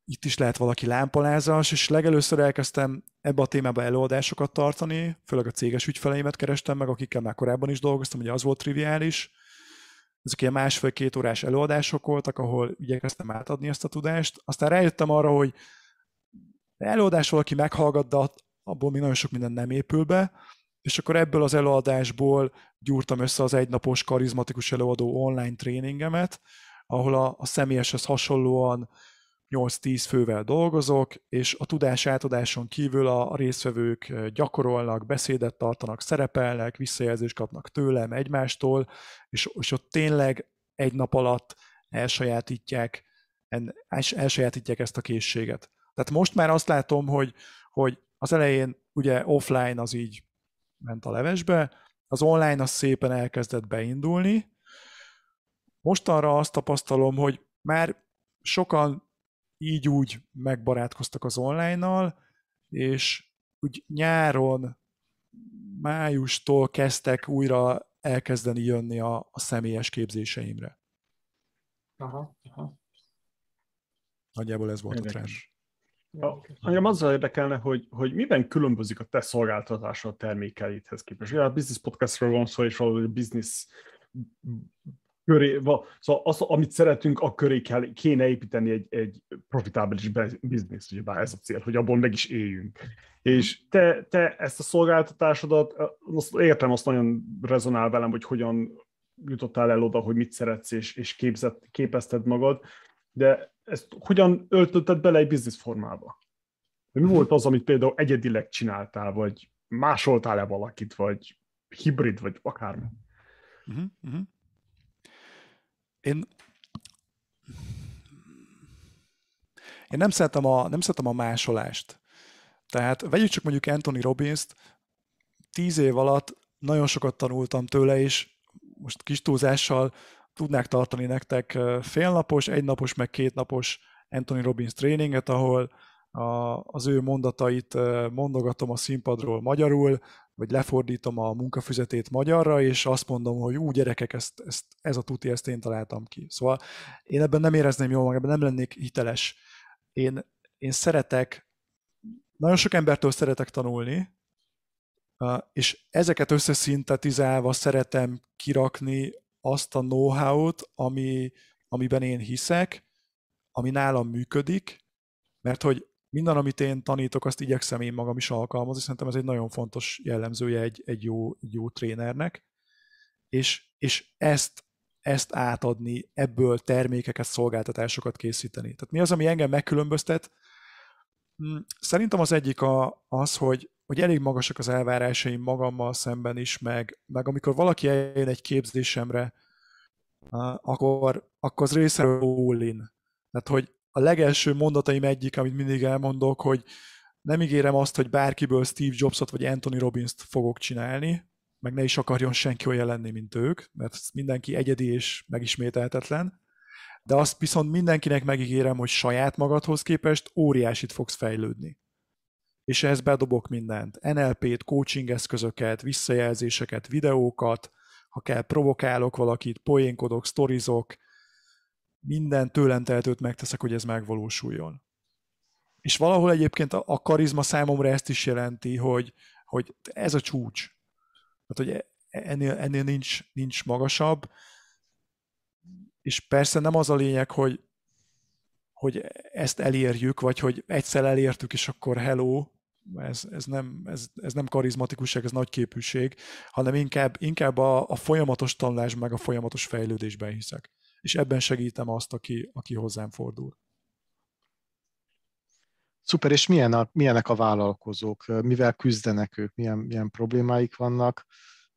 itt is lehet valaki lámpalázas, és legelőször elkezdtem ebbe a témába előadásokat tartani, főleg a céges ügyfeleimet kerestem meg, akikkel már korábban is dolgoztam, ugye az volt triviális. Ezek ilyen másfél-két órás előadások voltak, ahol igyekeztem átadni ezt a tudást. Aztán rájöttem arra, hogy előadás valaki meghallgat, de abból még nagyon sok minden nem épül be, és akkor ebből az előadásból gyúrtam össze az egynapos karizmatikus előadó online tréningemet, ahol a, a személyeshez hasonlóan 8-10 fővel dolgozok, és a tudás átadáson kívül a résztvevők gyakorolnak, beszédet tartanak, szerepelnek, visszajelzést kapnak tőlem, egymástól, és, és ott tényleg egy nap alatt elsajátítják, elsajátítják ezt a készséget. Tehát most már azt látom, hogy, hogy az elején ugye offline az így ment a levesbe, az online az szépen elkezdett beindulni. Mostanra azt tapasztalom, hogy már sokan így úgy megbarátkoztak az online-nal, és úgy nyáron, májustól kezdtek újra elkezdeni jönni a, a személyes képzéseimre. Aha, aha. Nagyjából ez volt Érdekes. a trend. Engem azzal érdekelne, hogy, hogy miben különbözik a te szolgáltatása a termékeidhez képest. Ugye a Business Podcastról van szó, és valahogy a business köré, szóval az, amit szeretünk, a köré kell, kéne építeni egy, egy profitábilis biznisz, ugye bár ez a cél, hogy abból meg is éljünk. És te, te ezt a szolgáltatásodat, azt értem, azt nagyon rezonál velem, hogy hogyan jutottál el oda, hogy mit szeretsz, és, és képzett, képezted magad, de ezt hogyan öltötted bele egy biznisz formába? Mi volt az, amit például egyedileg csináltál, vagy másoltál-e valakit, vagy hibrid, vagy akármi? Uh-huh, uh-huh. Én én nem szeretem a, nem szeretem a másolást. Tehát vegyük csak mondjuk Anthony Robbins-t, tíz év alatt nagyon sokat tanultam tőle, és most kis túlzással tudnák tartani nektek félnapos, egynapos, meg kétnapos Anthony Robbins tréninget, ahol a, az ő mondatait mondogatom a színpadról magyarul, vagy lefordítom a munkafüzetét magyarra, és azt mondom, hogy ú, gyerekek, ezt, ezt, ez a tuti, ezt én találtam ki. Szóval én ebben nem érezném jól magam, ebben nem lennék hiteles. Én, én szeretek, nagyon sok embertől szeretek tanulni, és ezeket összeszintetizálva szeretem kirakni azt a know-how-t, ami, amiben én hiszek, ami nálam működik, mert hogy minden, amit én tanítok, azt igyekszem én magam is alkalmazni, szerintem ez egy nagyon fontos jellemzője egy, egy, jó, jó trénernek, és, és ezt, ezt átadni, ebből termékeket, szolgáltatásokat készíteni. Tehát mi az, ami engem megkülönböztet? Hmm, szerintem az egyik a, az, hogy, hogy elég magasak az elvárásaim magammal szemben is, meg, meg amikor valaki eljön egy képzésemre, akkor, akkor az része all in. Tehát, hogy a legelső mondataim egyik, amit mindig elmondok, hogy nem ígérem azt, hogy bárkiből Steve Jobsot vagy Anthony Robbins-t fogok csinálni, meg ne is akarjon senki olyan lenni, mint ők, mert mindenki egyedi és megismételhetetlen, de azt viszont mindenkinek megígérem, hogy saját magadhoz képest óriásit fogsz fejlődni. És ehhez bedobok mindent. NLP-t, coaching eszközöket, visszajelzéseket, videókat, ha kell, provokálok valakit, poénkodok, sztorizok, minden tőlem tehetőt megteszek, hogy ez megvalósuljon. És valahol egyébként a, karizma számomra ezt is jelenti, hogy, hogy ez a csúcs. Tehát, hogy ennél, ennél nincs, nincs magasabb, és persze nem az a lényeg, hogy, hogy ezt elérjük, vagy hogy egyszer elértük, és akkor hello, ez, ez, nem, ez, ez nem karizmatikusság, ez nagy képűség, hanem inkább, inkább a, a folyamatos tanulás, meg a folyamatos fejlődésben hiszek és ebben segítem azt, aki, aki hozzám fordul. Szuper, és milyen a, milyenek a vállalkozók? Mivel küzdenek ők? Milyen, milyen problémáik vannak?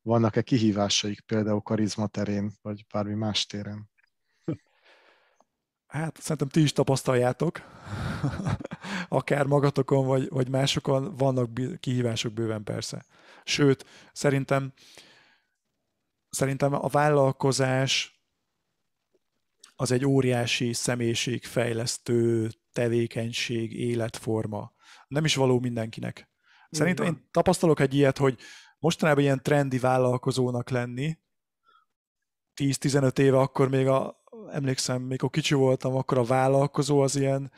Vannak-e kihívásaik például karizma terén, vagy bármi más téren? Hát szerintem ti is tapasztaljátok, akár magatokon, vagy, vagy másokon vannak kihívások bőven persze. Sőt, szerintem, szerintem a vállalkozás az egy óriási személyiségfejlesztő tevékenység, életforma. Nem is való mindenkinek. Szerintem én tapasztalok egy ilyet, hogy mostanában ilyen trendi vállalkozónak lenni, 10-15 éve akkor még a, emlékszem, mikor kicsi voltam, akkor a vállalkozó az ilyen,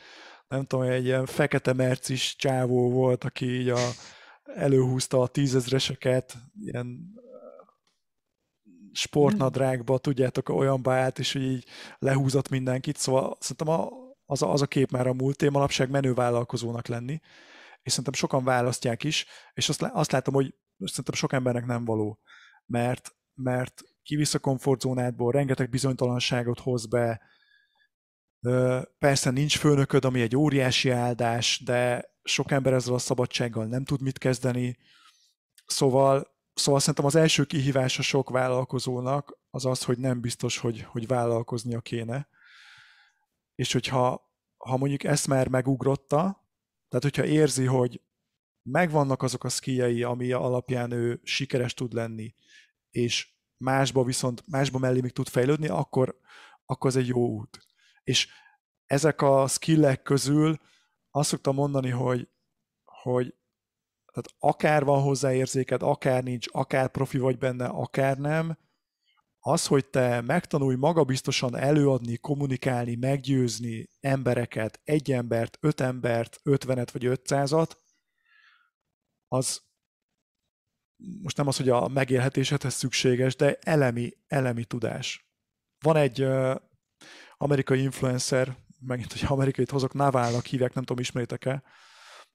nem tudom, egy ilyen fekete mercis csávó volt, aki így a, előhúzta a tízezreseket, ilyen sportnadrágba, tudjátok, olyan beállt, és így lehúzott mindenkit, szóval szerintem a, az, a, az a kép már a múlt manapság menő vállalkozónak lenni, és szerintem sokan választják is, és azt, azt látom, hogy szerintem sok embernek nem való, mert, mert kivisz a komfortzónádból, rengeteg bizonytalanságot hoz be, Persze nincs főnököd, ami egy óriási áldás, de sok ember ezzel a szabadsággal nem tud mit kezdeni. Szóval, szóval szerintem az első kihívás a sok vállalkozónak az az, hogy nem biztos, hogy, hogy vállalkoznia kéne. És hogyha ha mondjuk ezt már megugrotta, tehát hogyha érzi, hogy megvannak azok a szkijei, ami alapján ő sikeres tud lenni, és másba viszont, másba mellé még tud fejlődni, akkor, akkor ez egy jó út. És ezek a skillek közül azt szoktam mondani, hogy, hogy tehát akár van hozzá érzéked, akár nincs, akár profi vagy benne, akár nem, az, hogy te megtanulj magabiztosan előadni, kommunikálni, meggyőzni embereket, egy embert, öt embert, ötvenet vagy ötszázat, az most nem az, hogy a megélhetésedhez szükséges, de elemi, elemi tudás. Van egy uh, amerikai influencer, megint, hogy amerikait hozok, Navalnak hívják, nem tudom, ismeritek-e?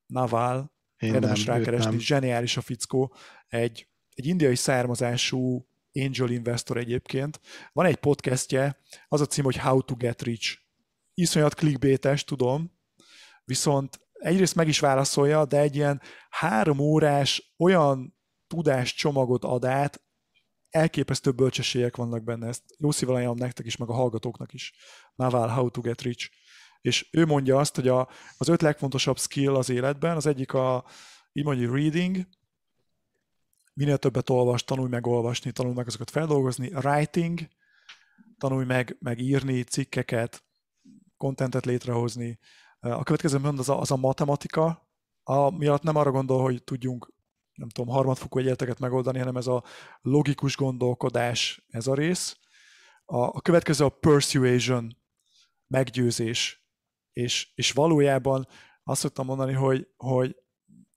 Naval, Én érdemes nem, rákeresni, zseniális a fickó, egy, egy indiai származású angel investor egyébként. Van egy podcastje, az a cím, hogy How to Get Rich. Iszonyat clickbaites, tudom, viszont egyrészt meg is válaszolja, de egy ilyen három órás olyan tudáscsomagot ad át, elképesztő bölcsességek vannak benne, ezt jó szívvel ajánlom nektek is, meg a hallgatóknak is. Naval How to Get Rich. És ő mondja azt, hogy a, az öt legfontosabb skill az életben, az egyik a, így mondja, reading, minél többet olvas, tanulj meg olvasni, tanulj meg azokat feldolgozni, writing, tanulj meg, meg írni cikkeket, kontentet létrehozni. A következő mond az a, az a matematika, a, miatt nem arra gondol, hogy tudjunk nem tudom, harmadfokú egyenleteket megoldani, hanem ez a logikus gondolkodás, ez a rész. A, a következő a persuasion, meggyőzés. És, és valójában azt szoktam mondani, hogy, hogy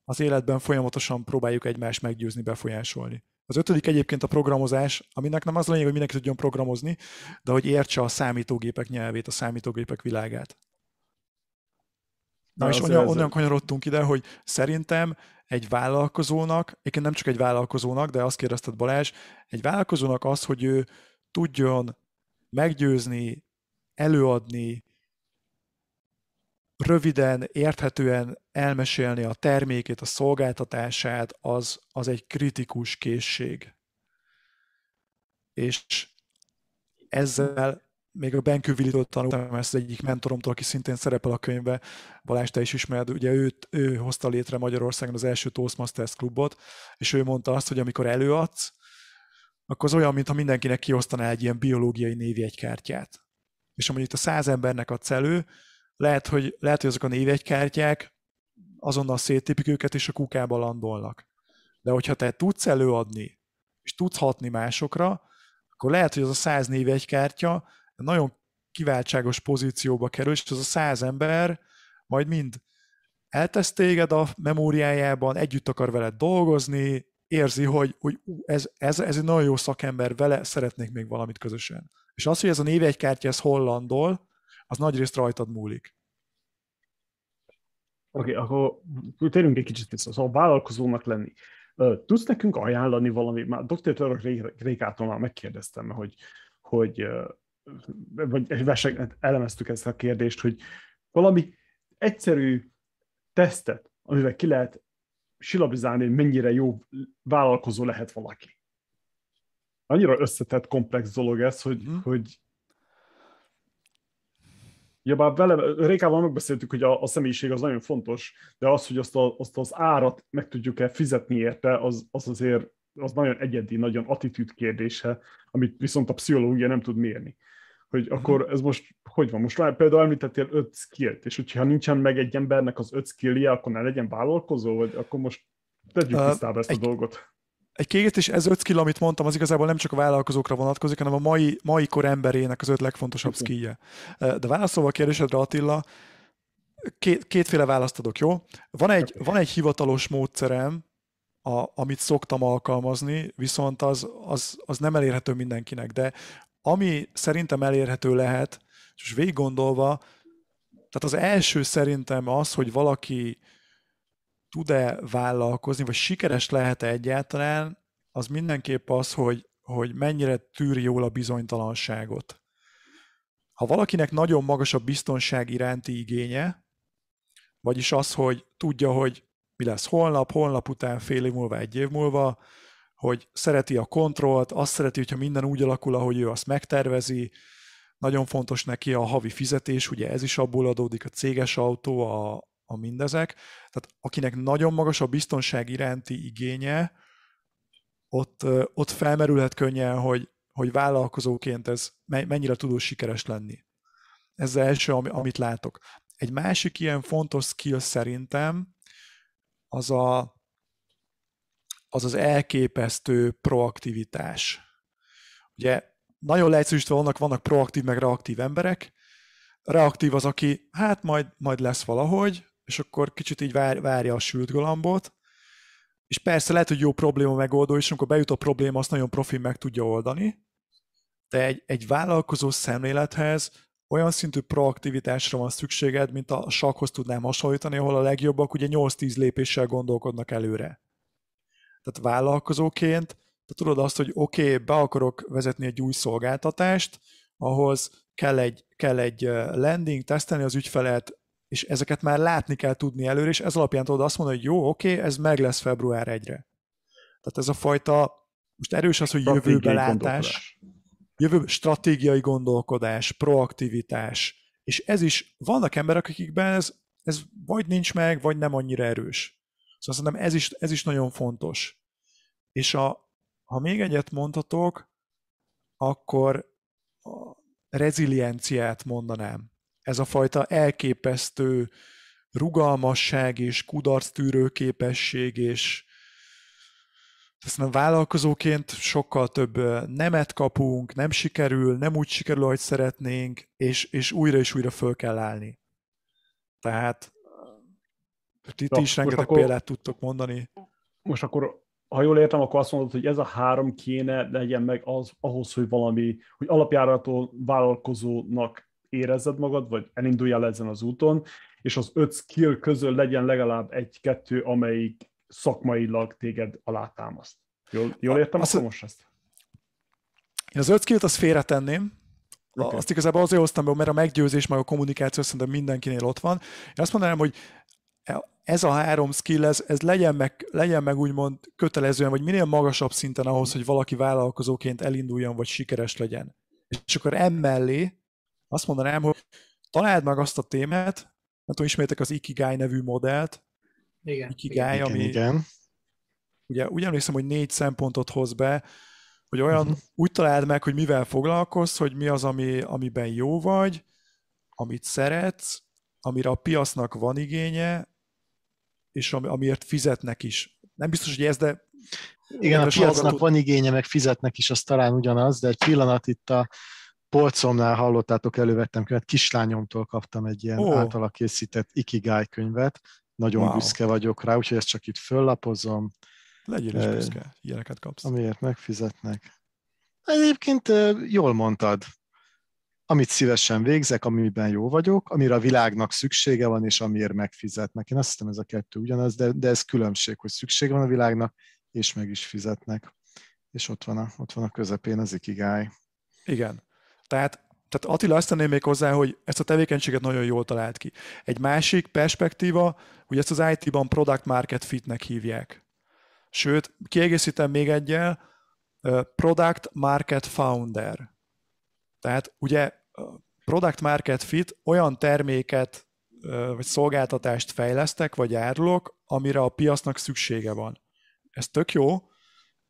az életben folyamatosan próbáljuk egymást meggyőzni, befolyásolni. Az ötödik egyébként a programozás, aminek nem az a lényeg, hogy mindenki tudjon programozni, de hogy értse a számítógépek nyelvét, a számítógépek világát. Na, és onnan, onnan kanyarodtunk ide, hogy szerintem egy vállalkozónak, egyébként nem csak egy vállalkozónak, de azt kérdezted Balázs, egy vállalkozónak az, hogy ő tudjon meggyőzni, előadni, röviden, érthetően elmesélni a termékét, a szolgáltatását, az, az egy kritikus készség. És ezzel még a Ben Küvilitől tanultam ezt egyik mentoromtól, aki szintén szerepel a könyvbe, Balázs, te is ismered, ugye őt, ő hozta létre Magyarországon az első Toastmasters klubot, és ő mondta azt, hogy amikor előadsz, akkor az olyan, mintha mindenkinek kiosztaná egy ilyen biológiai névjegykártyát. És amúgy itt a száz embernek adsz elő, lehet, hogy, lehet, hogy azok a névjegykártyák azonnal széttépik őket, és a kukába landolnak. De hogyha te tudsz előadni, és tudsz hatni másokra, akkor lehet, hogy az a száz névjegykártya nagyon kiváltságos pozícióba kerül, és az a száz ember majd mind eltesz téged a memóriájában, együtt akar veled dolgozni, érzi, hogy, hogy ez, ez, ez egy nagyon jó szakember, vele szeretnék még valamit közösen. És az, hogy ez a névjegykártya, ez hollandol, az nagyrészt rajtad múlik. Oké, okay, akkor térjünk egy kicsit vissza. Szóval vállalkozónak lenni. Tudsz nekünk ajánlani valami, már dr. Török Rékától már megkérdeztem, hogy, hogy vagy vesek, elemeztük ezt a kérdést, hogy valami egyszerű tesztet, amivel ki lehet silabizálni, hogy mennyire jó vállalkozó lehet valaki. Annyira összetett, komplex dolog ez, hogy, mm. hogy Ja, bár vele, Rékával megbeszéltük, hogy a, a személyiség az nagyon fontos, de az, hogy azt, a, azt az árat meg tudjuk-e fizetni érte, az, az azért az nagyon egyedi, nagyon attitűd kérdése, amit viszont a pszichológia nem tud mérni. Hogy uh-huh. akkor ez most hogy van? Most például említettél öt skillt, és hogyha nincsen meg egy embernek az öt skillje, akkor ne legyen vállalkozó, vagy akkor most tegyük uh, tisztába ezt egy, a dolgot. Egy kiegészítés, ez öt skill, amit mondtam, az igazából nem csak a vállalkozókra vonatkozik, hanem a mai, mai kor emberének az öt legfontosabb uh-huh. skillje. De válaszolva a kérdésedre, Attila, két, kétféle választ adok, jó? Van egy, van egy hivatalos módszerem, a, amit szoktam alkalmazni, viszont az, az, az nem elérhető mindenkinek, de ami szerintem elérhető lehet, és végig gondolva, tehát az első szerintem az, hogy valaki tud-e vállalkozni, vagy sikeres lehet-e egyáltalán, az mindenképp az, hogy, hogy mennyire tűri jól a bizonytalanságot. ha valakinek nagyon magas a biztonság iránti igénye, vagyis az, hogy tudja, hogy mi lesz holnap, holnap után, fél év múlva, egy év múlva, hogy szereti a kontrollt, azt szereti, hogyha minden úgy alakul, ahogy ő azt megtervezi, nagyon fontos neki a havi fizetés, ugye ez is abból adódik, a céges autó, a, a mindezek. Tehát akinek nagyon magas a biztonság iránti igénye, ott, ott felmerülhet könnyen, hogy, hogy vállalkozóként ez mennyire tudó sikeres lenni. Ez az első, amit látok. Egy másik ilyen fontos skill szerintem az a, az, az elképesztő proaktivitás. Ugye nagyon leegyszerűsítve vannak, vannak proaktív meg reaktív emberek. Reaktív az, aki hát majd, majd lesz valahogy, és akkor kicsit így vár, várja a sült galambot, és persze lehet, hogy jó probléma megoldó, és amikor bejut a probléma, azt nagyon profi meg tudja oldani, de egy, egy vállalkozó szemlélethez olyan szintű proaktivitásra van szükséged, mint a sakhoz tudnám hasonlítani, ahol a legjobbak ugye 8-10 lépéssel gondolkodnak előre. Tehát vállalkozóként, te tudod azt, hogy oké, okay, be akarok vezetni egy új szolgáltatást, ahhoz kell egy, kell egy landing, tesztelni az ügyfelet, és ezeket már látni kell tudni előre, és ez alapján tudod azt mondani, hogy jó, oké, okay, ez meg lesz február 1-re. Tehát ez a fajta, most erős az, hogy jövőbe látás, jövő stratégiai gondolkodás, proaktivitás, és ez is, vannak emberek, akikben ez, ez vagy nincs meg, vagy nem annyira erős. Szóval szerintem ez is, ez is nagyon fontos. És a, ha még egyet mondhatok, akkor a rezilienciát mondanám ez a fajta elképesztő rugalmasság és kudarctűrő képesség, és aztán vállalkozóként sokkal több nemet kapunk, nem sikerül, nem úgy sikerül, ahogy szeretnénk, és, és újra és újra föl kell állni. Tehát itt is rengeteg akkor, példát tudtok mondani. Most akkor, ha jól értem, akkor azt mondod, hogy ez a három kéne legyen meg az, ahhoz, hogy valami, hogy alapjárató vállalkozónak érezzed magad, vagy elinduljál ezen az úton, és az öt skill közül legyen legalább egy-kettő, amelyik szakmailag téged alátámaszt. Jól, jól értem azt, akkor most ezt? Én az öt skillt azt félretenném, Okay. Azt igazából azért hoztam be, mert a meggyőzés, meg a kommunikáció szerintem mindenkinél ott van. Én azt mondanám, hogy ez a három skill, ez, ez legyen, meg, legyen meg úgymond kötelezően, vagy minél magasabb szinten ahhoz, hogy valaki vállalkozóként elinduljon, vagy sikeres legyen. És akkor emellé azt mondanám, hogy találd meg azt a témát, nem tudom, ismétek az Ikigai nevű modellt. Igen. Ikigai, igen, ami... Igen. Ugye úgy emlékszem, hogy négy szempontot hoz be, hogy olyan, uh-huh. úgy találd meg, hogy mivel foglalkozz, hogy mi az, ami, amiben jó vagy, amit szeretsz, amire a piacnak van igénye, és ami, amiért fizetnek is. Nem biztos, hogy ez, de... Igen, a piacnak hallgató... van igénye, meg fizetnek is, az talán ugyanaz, de egy pillanat itt a polcomnál hallottátok, elővettem könyvet, kislányomtól kaptam egy ilyen oh. általa készített Ikigai könyvet, nagyon wow. büszke vagyok rá, úgyhogy ezt csak itt föllapozom. Legyél is büszke, ilyeneket kapsz. Amiért megfizetnek. Egyébként jól mondtad, amit szívesen végzek, amiben jó vagyok, amire a világnak szüksége van, és amiért megfizetnek. Én azt hiszem, ez a kettő ugyanaz, de, de ez különbség, hogy szüksége van a világnak, és meg is fizetnek. És ott van a, ott van a közepén az ikigáj. Igen. Tehát, tehát Attila azt tenném még hozzá, hogy ezt a tevékenységet nagyon jól talált ki. Egy másik perspektíva, hogy ezt az IT-ban product market fitnek hívják. Sőt, kiegészítem még egyel, product market founder. Tehát ugye product market fit olyan terméket vagy szolgáltatást fejlesztek, vagy árulok, amire a piacnak szüksége van. Ez tök jó,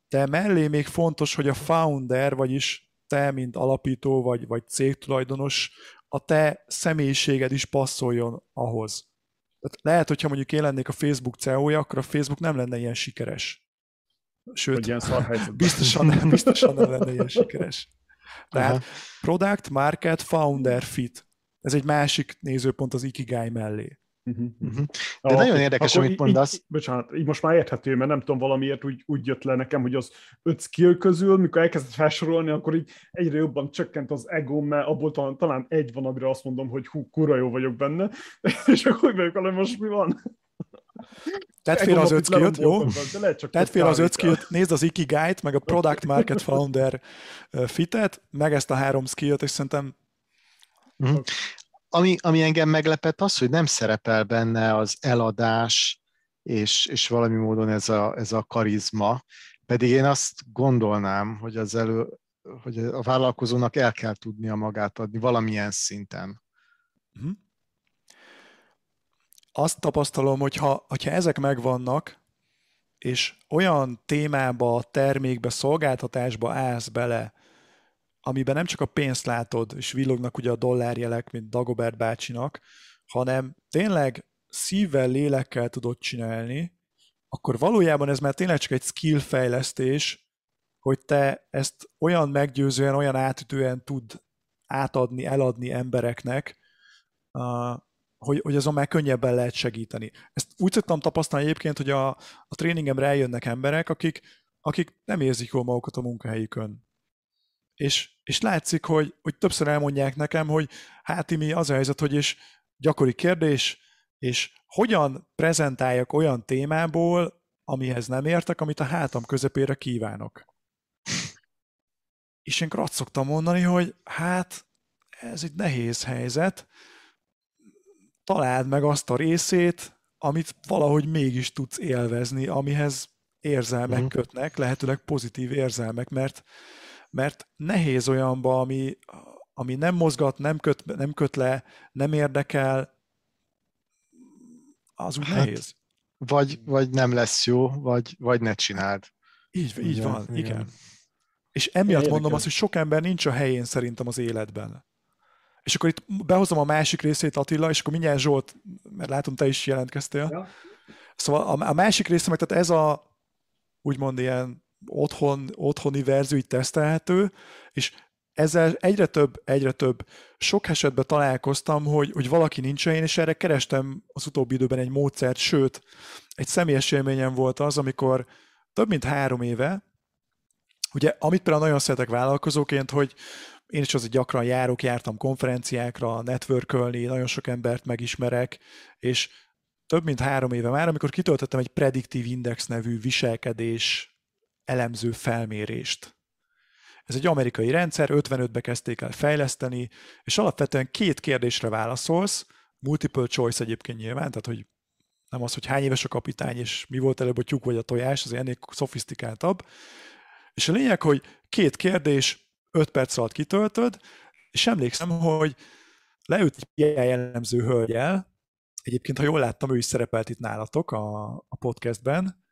de mellé még fontos, hogy a founder, vagyis te, mint alapító vagy, vagy cégtulajdonos, a te személyiséged is passzoljon ahhoz. Tehát lehet, hogyha mondjuk én lennék a Facebook CEO-ja, akkor a Facebook nem lenne ilyen sikeres. Sőt, biztosan, biztosan nem lenne ilyen sikeres. Tehát Aha. product, market, founder, fit. Ez egy másik nézőpont az Ikigai mellé. Uh-huh, uh-huh. De ah, nagyon érdekes, amit mondasz. Így, bocsánat, így most már érthető, mert nem tudom, valamiért úgy, úgy jött le nekem, hogy az öt skill közül, mikor elkezdett felsorolni, akkor így egyre jobban csökkent az ego, mert abból talán, talán egy van, amire azt mondom, hogy hú, kurva jó vagyok benne, és akkor hogy vagyok hogy most mi van? Tedd fél az öt skillt, jó? Tedd fél az öt skillt, nézd az Ikigai-t, meg a Product Market Founder fitet, meg ezt a három skillt, és szerintem Mm. Ami, ami engem meglepett az, hogy nem szerepel benne az eladás, és, és valami módon ez a, ez a karizma, pedig én azt gondolnám, hogy az elő, hogy a vállalkozónak el kell tudnia magát adni valamilyen szinten. Uh-huh. Azt tapasztalom, hogy ha, hogyha ezek megvannak, és olyan témába, termékbe, szolgáltatásba állsz bele, amiben nem csak a pénzt látod, és villognak ugye a dollárjelek, mint Dagobert bácsinak, hanem tényleg szívvel, lélekkel tudod csinálni, akkor valójában ez már tényleg csak egy skill fejlesztés, hogy te ezt olyan meggyőzően, olyan átütően tud átadni, eladni embereknek, hogy, hogy azon már könnyebben lehet segíteni. Ezt úgy szoktam tapasztalni egyébként, hogy a, a tréningemre eljönnek emberek, akik, akik nem érzik jól magukat a munkahelyükön. És, és látszik, hogy, hogy többször elmondják nekem, hogy hát mi az a helyzet, hogy és gyakori kérdés, és hogyan prezentáljak olyan témából, amihez nem értek, amit a hátam közepére kívánok. És én azt szoktam mondani, hogy hát ez egy nehéz helyzet, találd meg azt a részét, amit valahogy mégis tudsz élvezni, amihez érzelmek uh-huh. kötnek, lehetőleg pozitív érzelmek, mert, mert nehéz olyanba, ami, ami nem mozgat, nem köt, nem köt le, nem érdekel, az úgy hát, nehéz. Vagy, vagy nem lesz jó, vagy, vagy ne csináld. Így, így igen, van, igen. igen. És emiatt mondom azt, hogy sok ember nincs a helyén szerintem az életben. És akkor itt behozom a másik részét, Attila, és akkor mindjárt Zsolt, mert látom, te is jelentkeztél. Ja. Szóval a, a másik része meg, tehát ez a úgymond ilyen otthon, otthoni verzió így tesztelhető, és ezzel egyre több, egyre több. Sok esetben találkoztam, hogy, hogy valaki nincs én, és erre kerestem az utóbbi időben egy módszert, sőt, egy személyes élményem volt az, amikor több mint három éve, ugye, amit például nagyon szeretek vállalkozóként, hogy én is azért gyakran járok, jártam konferenciákra, networkölni, nagyon sok embert megismerek, és több mint három éve már, amikor kitöltöttem egy Predictive Index nevű viselkedés elemző felmérést. Ez egy amerikai rendszer, 55-be kezdték el fejleszteni, és alapvetően két kérdésre válaszolsz, multiple choice egyébként nyilván, tehát hogy nem az, hogy hány éves a kapitány, és mi volt előbb a tyúk vagy a tojás, az ennél szofisztikáltabb. És a lényeg, hogy két kérdés, 5 perc alatt kitöltöd, és emlékszem, hogy leült egy ilyen jellemző hölgyel, egyébként, ha jól láttam, ő is szerepelt itt nálatok a, a podcastben,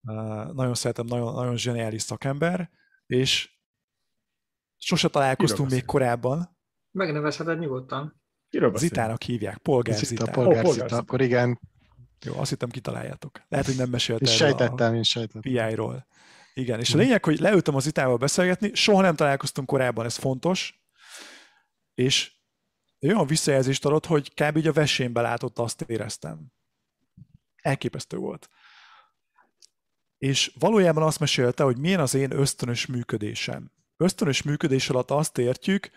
uh, nagyon szeretem, nagyon, nagyon zseniális szakember, és sose találkoztunk még korábban. Megnevezheted nyugodtan. Zitának hívják, polgár Zita. Zita. Polgár oh, Zita, akkor igen. Jó, azt hittem kitaláljátok. Lehet, hogy nem mesélt És sejtettem, én sejtettem. PI-ról. Igen, és a lényeg, hogy leültem az Zitával beszélgetni, soha nem találkoztunk korábban, ez fontos, és olyan visszajelzést adott, hogy kb. így a vesénbe látott, azt éreztem. Elképesztő volt. És valójában azt mesélte, hogy milyen az én ösztönös működésem. Ösztönös működés alatt azt értjük,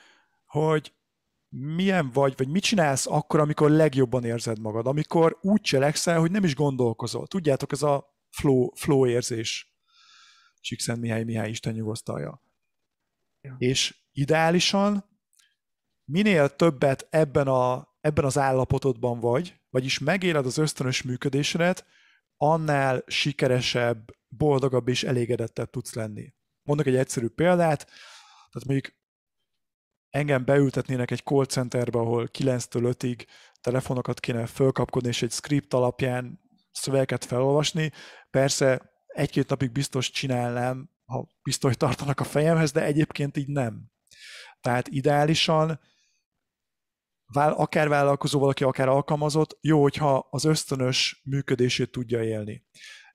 hogy milyen vagy, vagy mit csinálsz akkor, amikor legjobban érzed magad, amikor úgy cselekszel, hogy nem is gondolkozol. Tudjátok, ez a flow, flow érzés. Csíkszent Mihály Mihály Isten nyugosztalja. Ja. És ideálisan minél többet ebben, a, ebben az állapotodban vagy, vagyis megéled az ösztönös működésedet, annál sikeresebb, boldogabb és elégedettebb tudsz lenni. Mondok egy egyszerű példát, tehát mondjuk engem beültetnének egy call centerbe, ahol 9-től 5-ig telefonokat kéne fölkapkodni, és egy script alapján szövegeket felolvasni. Persze egy-két napig biztos csinálnám, ha biztos tartanak a fejemhez, de egyébként így nem. Tehát ideálisan akár vállalkozó valaki, akár alkalmazott, jó, hogyha az ösztönös működését tudja élni.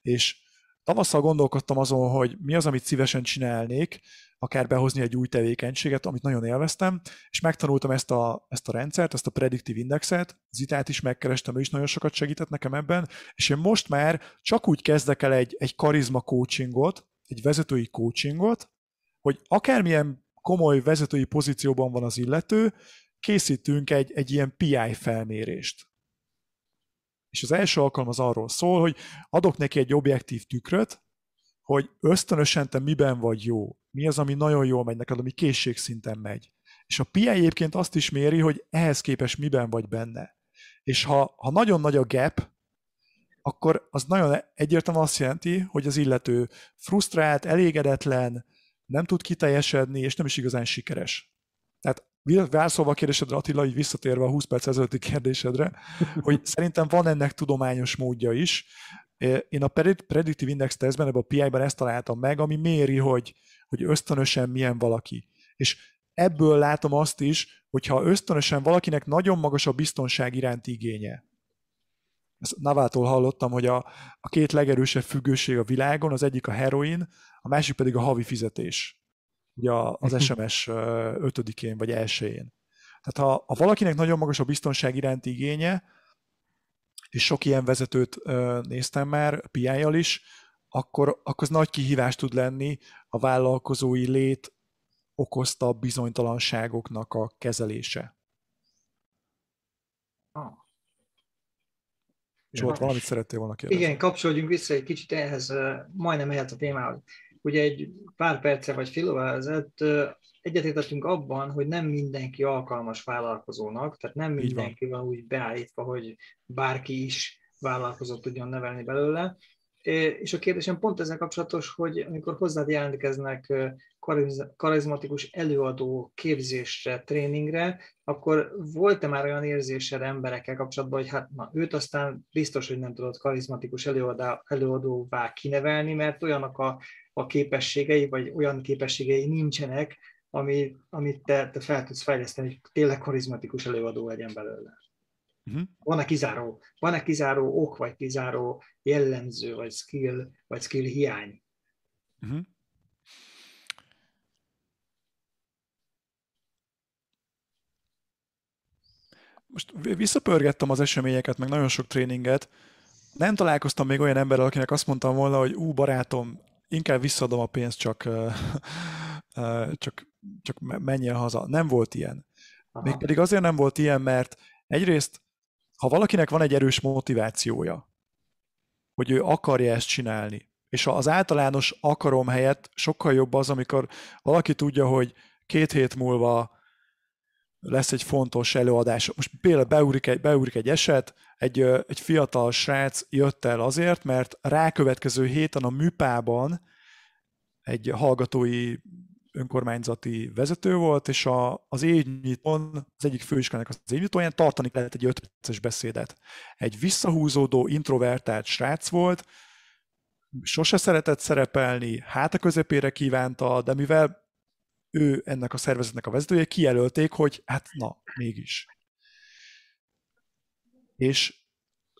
És tavasszal gondolkodtam azon, hogy mi az, amit szívesen csinálnék, akár behozni egy új tevékenységet, amit nagyon élveztem, és megtanultam ezt a, ezt a rendszert, ezt a predictive indexet, Zitát is megkerestem, ő is nagyon sokat segített nekem ebben, és én most már csak úgy kezdek el egy, egy karizma coachingot, egy vezetői coachingot, hogy akármilyen komoly vezetői pozícióban van az illető, készítünk egy, egy ilyen PI felmérést. És az első alkalom az arról szól, hogy adok neki egy objektív tükröt, hogy ösztönösen te miben vagy jó, mi az, ami nagyon jól megy neked, ami készségszinten megy. És a PI egyébként azt is méri, hogy ehhez képest miben vagy benne. És ha, ha nagyon nagy a gap, akkor az nagyon egyértelműen azt jelenti, hogy az illető frusztrált, elégedetlen, nem tud kiteljesedni, és nem is igazán sikeres. Tehát válaszolva a kérdésedre, Attila, így visszatérve a 20 perc ezelőtti kérdésedre, hogy szerintem van ennek tudományos módja is. Én a Predictive Index tesztben, ebben a PI-ben ezt találtam meg, ami méri, hogy, hogy ösztönösen milyen valaki. És ebből látom azt is, hogyha ösztönösen valakinek nagyon magas a biztonság iránti igénye, ezt Navától hallottam, hogy a, a két legerősebb függőség a világon, az egyik a heroin, a másik pedig a havi fizetés. Ugye az SMS ötödikén vagy elsőjén. Tehát ha, ha valakinek nagyon magas a biztonság iránti igénye, és sok ilyen vezetőt néztem már, PI-jal is, akkor, akkor az nagy kihívás tud lenni a vállalkozói lét okozta bizonytalanságoknak a kezelése. Ah. Zsolt, valamit szerettél volna kérdezni? Igen, kapcsolódjunk vissza egy kicsit ehhez, majdnem ehhez a témához. Ugye egy pár perce vagy fél óra ezelőtt egyetértettünk abban, hogy nem mindenki alkalmas vállalkozónak, tehát nem mindenki van. van úgy beállítva, hogy bárki is vállalkozót tudjon nevelni belőle, és a kérdésem pont ezzel kapcsolatos, hogy amikor hozzád jelentkeznek karizmatikus előadó képzésre, tréningre, akkor volt-e már olyan érzésed emberekkel kapcsolatban, hogy hát na, őt aztán biztos, hogy nem tudod karizmatikus előadá, előadóvá kinevelni, mert olyanok a, a képességei, vagy olyan képességei nincsenek, ami, amit te, te fel tudsz fejleszteni, hogy tényleg karizmatikus előadó legyen belőle. Uh-huh. Van-e kizáró, van-e kizáró ok, vagy kizáró jellemző, vagy skill, vagy skill hiány? Uh-huh. Most visszapörgettem az eseményeket, meg nagyon sok tréninget. Nem találkoztam még olyan emberrel, akinek azt mondtam volna, hogy ú, barátom, inkább visszaadom a pénzt, csak, csak, csak menjen haza. Nem volt ilyen. Aha. Mégpedig azért nem volt ilyen, mert egyrészt ha valakinek van egy erős motivációja, hogy ő akarja ezt csinálni, és az általános akarom helyett sokkal jobb az, amikor valaki tudja, hogy két hét múlva lesz egy fontos előadás. Most például beugrik egy, beugrik egy eset, egy, egy fiatal srác jött el azért, mert rákövetkező héten a műpában egy hallgatói önkormányzati vezető volt, és a, az évnyitón, az egyik főiskolának az évnyitóján tartani kellett egy öt perces beszédet. Egy visszahúzódó, introvertált srác volt, sose szeretett szerepelni, hát a közepére kívánta, de mivel ő ennek a szervezetnek a vezetője, kijelölték, hogy hát na, mégis. És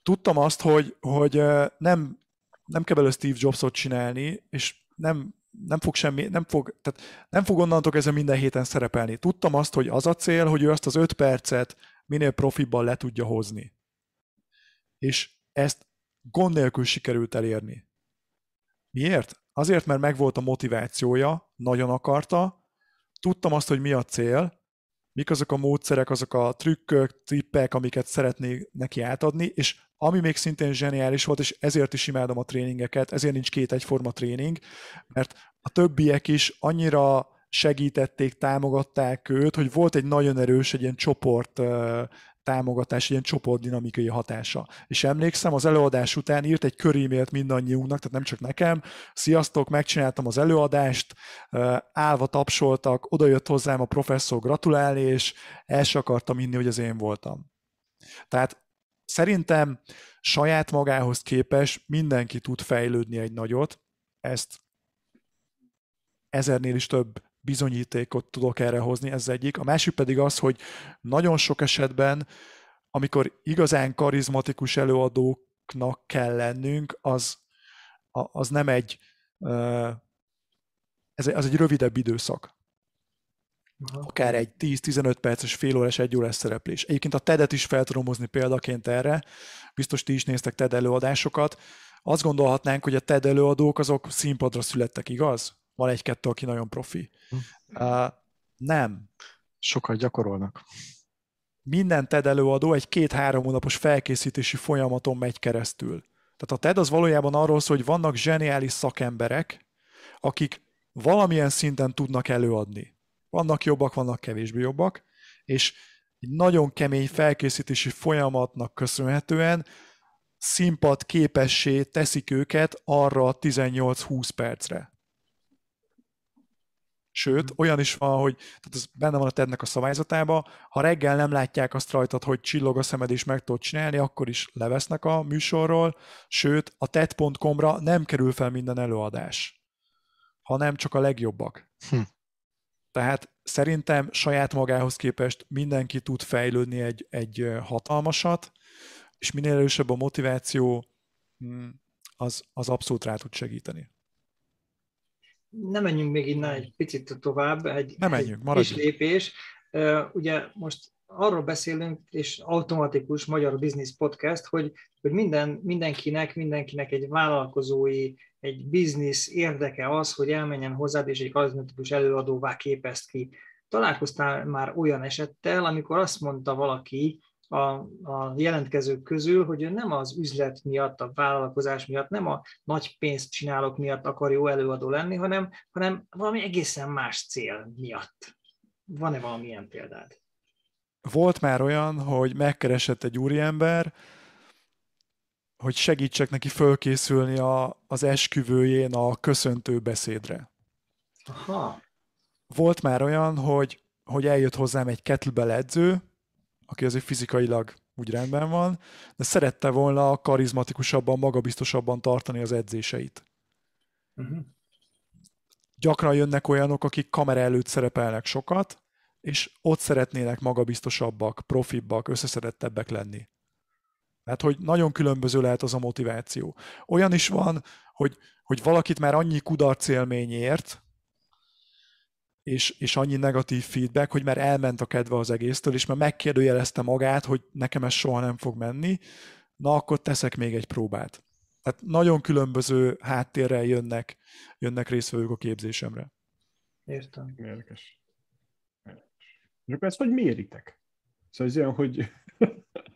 tudtam azt, hogy, hogy nem, nem kell belőle Steve Jobsot csinálni, és nem nem fog semmi, nem fog, tehát nem fog onnantól kezdve minden héten szerepelni. Tudtam azt, hogy az a cél, hogy ő azt az öt percet minél profibban le tudja hozni. És ezt gond nélkül sikerült elérni. Miért? Azért, mert megvolt a motivációja, nagyon akarta, tudtam azt, hogy mi a cél, mik azok a módszerek, azok a trükkök, tippek, amiket szeretnék neki átadni, és ami még szintén zseniális volt, és ezért is imádom a tréningeket, ezért nincs két egyforma tréning, mert a többiek is annyira segítették, támogatták őt, hogy volt egy nagyon erős, egy ilyen csoport támogatás, ilyen csoportdinamikai hatása. És emlékszem, az előadás után írt egy körímélt mindannyiunknak, tehát nem csak nekem, sziasztok, megcsináltam az előadást, állva tapsoltak, oda jött hozzám a professzor gratulálni, és el se akartam inni, hogy az én voltam. Tehát Szerintem saját magához képes mindenki tud fejlődni egy nagyot, ezt ezernél is több bizonyítékot tudok erre hozni, ez egyik. A másik pedig az, hogy nagyon sok esetben, amikor igazán karizmatikus előadóknak kell lennünk, az, az nem egy, ez, az egy rövidebb időszak. Akár egy 10-15 perces, fél órás, egy órás szereplés. Egyébként a TED-et is fel tudom hozni példaként erre, biztos ti is néztek TED előadásokat. Azt gondolhatnánk, hogy a TED előadók azok színpadra születtek, igaz? Van egy-kettő, aki nagyon profi. Hm. Uh, nem. Sokat gyakorolnak. Minden TED előadó egy két-három hónapos felkészítési folyamaton megy keresztül. Tehát a TED az valójában arról szól, hogy vannak zseniális szakemberek, akik valamilyen szinten tudnak előadni Vannak jobbak, vannak kevésbé jobbak, és egy nagyon kemény felkészítési folyamatnak köszönhetően színpad képessé teszik őket arra 18-20 percre. Sőt, olyan is van, hogy tehát ez benne van a tednek a szabályzatába, ha reggel nem látják azt rajtad, hogy csillog a szemed és meg tudod csinálni, akkor is levesznek a műsorról, sőt, a ted.com-ra nem kerül fel minden előadás, hanem csak a legjobbak. Hm. Tehát szerintem saját magához képest mindenki tud fejlődni egy, egy hatalmasat, és minél erősebb a motiváció, hm, az, az abszolút rá tud segíteni nem menjünk még innen egy picit tovább, egy, nem menjünk, egy lépés. Ugye most arról beszélünk, és automatikus magyar business podcast, hogy, hogy minden, mindenkinek, mindenkinek egy vállalkozói, egy business érdeke az, hogy elmenjen hozzád, és egy karizmatikus előadóvá képezt ki. Találkoztál már olyan esettel, amikor azt mondta valaki, a, a jelentkezők közül, hogy ő nem az üzlet miatt, a vállalkozás miatt, nem a nagy pénzt csinálok miatt akar jó előadó lenni, hanem, hanem valami egészen más cél miatt. Van-e valamilyen példád? Volt már olyan, hogy megkeresett egy úriember, hogy segítsek neki fölkészülni a, az esküvőjén a köszöntő beszédre. Aha. Volt már olyan, hogy, hogy eljött hozzám egy kettlebell edző, aki azért fizikailag úgy rendben van, de szerette volna karizmatikusabban, magabiztosabban tartani az edzéseit. Uh-huh. Gyakran jönnek olyanok, akik kamera előtt szerepelnek sokat, és ott szeretnének magabiztosabbak, profibbak, összeszedettebbek lenni. Tehát, hogy nagyon különböző lehet az a motiváció. Olyan is van, hogy, hogy valakit már annyi kudarc élmény ért, és, és annyi negatív feedback, hogy már elment a kedve az egésztől, és már megkérdőjelezte magát, hogy nekem ez soha nem fog menni, na akkor teszek még egy próbát. Tehát nagyon különböző háttérrel jönnek, jönnek részvevők a képzésemre. Értem. Érdekes. És akkor ezt hogy méritek? Szóval ez olyan, hogy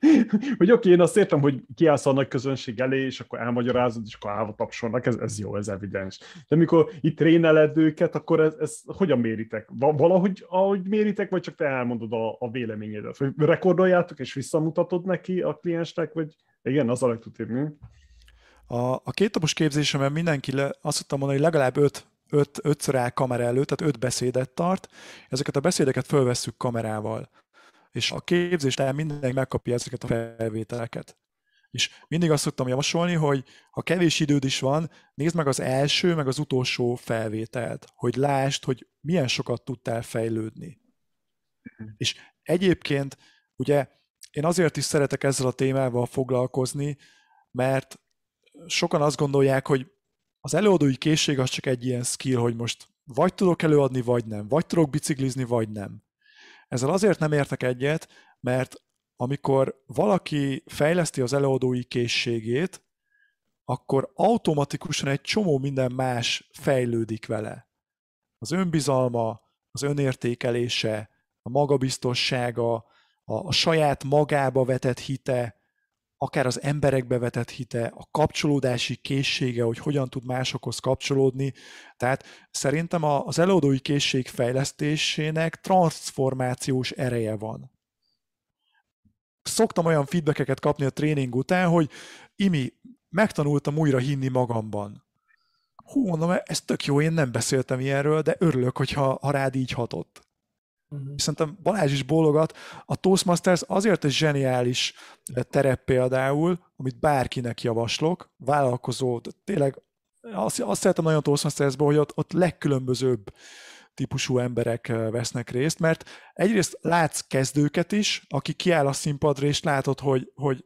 hogy oké, okay, én azt értem, hogy kiállsz a nagy közönség elé, és akkor elmagyarázod, és akkor állva tapsolnak, ez, ez jó, ez evidens. De amikor itt tréneled őket, akkor ez, ez hogyan méritek? Valahogy ahogy méritek, vagy csak te elmondod a, a véleményedet? Vagy rekordoljátok, és visszamutatod neki a kliensnek, vagy igen, az a legtudni. A, a két napos képzésemben mindenki le, azt tudtam mondani, hogy legalább öt, öt, ötször áll kamera előtt, tehát öt beszédet tart. Ezeket a beszédeket fölvesszük kamerával és a képzés után mindenki megkapja ezeket a felvételeket. És mindig azt szoktam javasolni, hogy ha kevés időd is van, nézd meg az első, meg az utolsó felvételt, hogy lásd, hogy milyen sokat tudtál fejlődni. Uh-huh. És egyébként, ugye én azért is szeretek ezzel a témával foglalkozni, mert sokan azt gondolják, hogy az előadói készség az csak egy ilyen skill, hogy most vagy tudok előadni, vagy nem, vagy tudok biciklizni, vagy nem. Ezzel azért nem értek egyet, mert amikor valaki fejleszti az előadói készségét, akkor automatikusan egy csomó minden más fejlődik vele. Az önbizalma, az önértékelése, a magabiztossága, a, a saját magába vetett hite, akár az emberekbe vetett hite, a kapcsolódási készsége, hogy hogyan tud másokhoz kapcsolódni. Tehát szerintem az előadói készség fejlesztésének transformációs ereje van. Szoktam olyan feedbackeket kapni a tréning után, hogy Imi, megtanultam újra hinni magamban. Hú, mondom, ez tök jó, én nem beszéltem ilyenről, de örülök, hogyha ha rád így hatott. Uh-huh. Szerintem Balázs is bólogat. A Toastmasters azért egy zseniális terep például, amit bárkinek javaslok, vállalkozó, tényleg azt, azt szeretem nagyon Toastmastersben, hogy ott, ott legkülönbözőbb típusú emberek vesznek részt, mert egyrészt látsz kezdőket is, aki kiáll a színpadra, és látod, hogy, hogy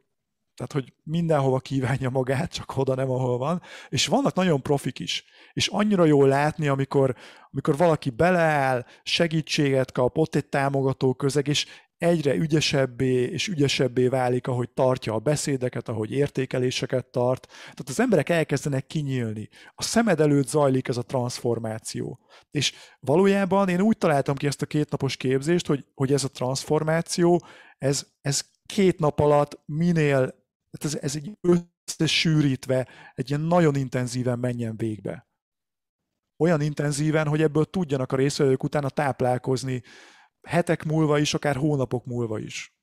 tehát, hogy mindenhova kívánja magát, csak oda nem, ahol van. És vannak nagyon profik is. És annyira jól látni, amikor, amikor valaki beleáll, segítséget kap, ott egy támogató közeg, és egyre ügyesebbé és ügyesebbé válik, ahogy tartja a beszédeket, ahogy értékeléseket tart. Tehát az emberek elkezdenek kinyílni. A szemed előtt zajlik ez a transformáció. És valójában én úgy találtam ki ezt a kétnapos képzést, hogy, hogy ez a transformáció, ez, ez két nap alatt minél ez, ez egy összesűrítve, egy ilyen nagyon intenzíven menjen végbe. olyan intenzíven, hogy ebből tudjanak a részvevők utána táplálkozni hetek múlva is, akár hónapok múlva is.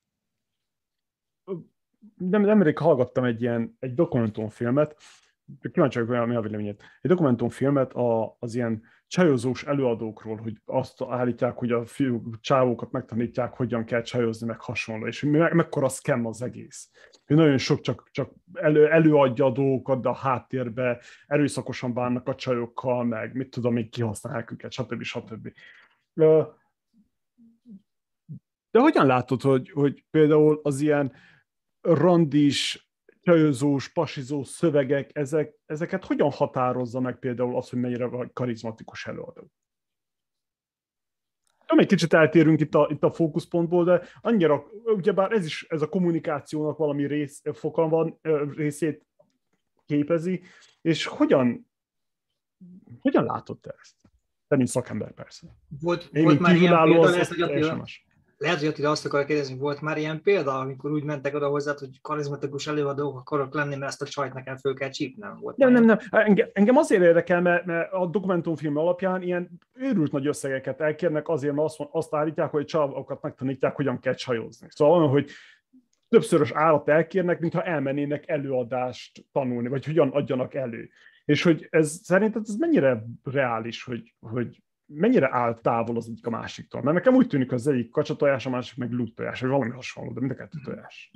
Nem, nemrég hallgattam egy ilyen egy dokumentumfilmet, kíváncsi vagyok, mi a véleményed. Egy dokumentumfilmet a, az ilyen csajozós előadókról, hogy azt állítják, hogy a fiú csávókat megtanítják, hogyan kell csajozni, meg hasonló, és me- mekkora scam az egész. Hogy nagyon sok csak, csak elő, előadja a dolgokat, de a háttérbe erőszakosan bánnak a csajokkal, meg mit tudom, még kihasználják őket, stb. stb. De hogyan látod, hogy, hogy például az ilyen randis csajozós, pasizó szövegek, ezek, ezeket hogyan határozza meg például az, hogy mennyire vagy karizmatikus előadó? Nem egy kicsit eltérünk itt a, itt a fókuszpontból, de annyira, ugyebár ez is ez a kommunikációnak valami rész, fokan van, részét képezi, és hogyan, hogyan látod te ezt? Te, mint szakember persze. Volt, Én volt már ilyen példa, az, hogy Attila, lehet, hogy Attila azt akar kérdezni, volt már ilyen példa, amikor úgy mentek oda hozzá, hogy karizmatikus előadók akarok lenni, mert ezt a csajt nekem föl kell csípnem. Volt nem, nem, nem. Engem, engem azért érdekel, mert, mert a dokumentumfilm alapján ilyen őrült nagy összegeket elkérnek azért, mert azt, azt állítják, hogy csavokat megtanítják, hogyan kell csajozni. Szóval olyan, hogy többszörös állat elkérnek, mintha elmennének előadást tanulni, vagy hogyan adjanak elő. És hogy ez szerinted ez mennyire reális, hogy, hogy mennyire áll távol az egyik a másiktól. Mert nekem úgy tűnik, hogy az egyik kacsatojás, a másik meg tojás, vagy valami hasonló, de mind a kettő tojás.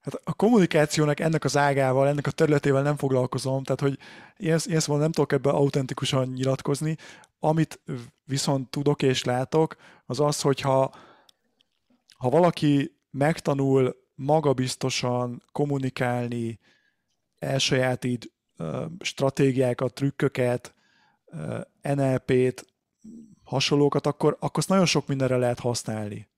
Hát a kommunikációnak ennek az ágával, ennek a területével nem foglalkozom, tehát hogy ilyen, ilyen szóval nem tudok ebben autentikusan nyilatkozni. Amit viszont tudok és látok, az az, hogyha ha valaki megtanul magabiztosan kommunikálni, elsajátít stratégiákat, trükköket, NLP-t, hasonlókat, akkor, akkor azt nagyon sok mindenre lehet használni.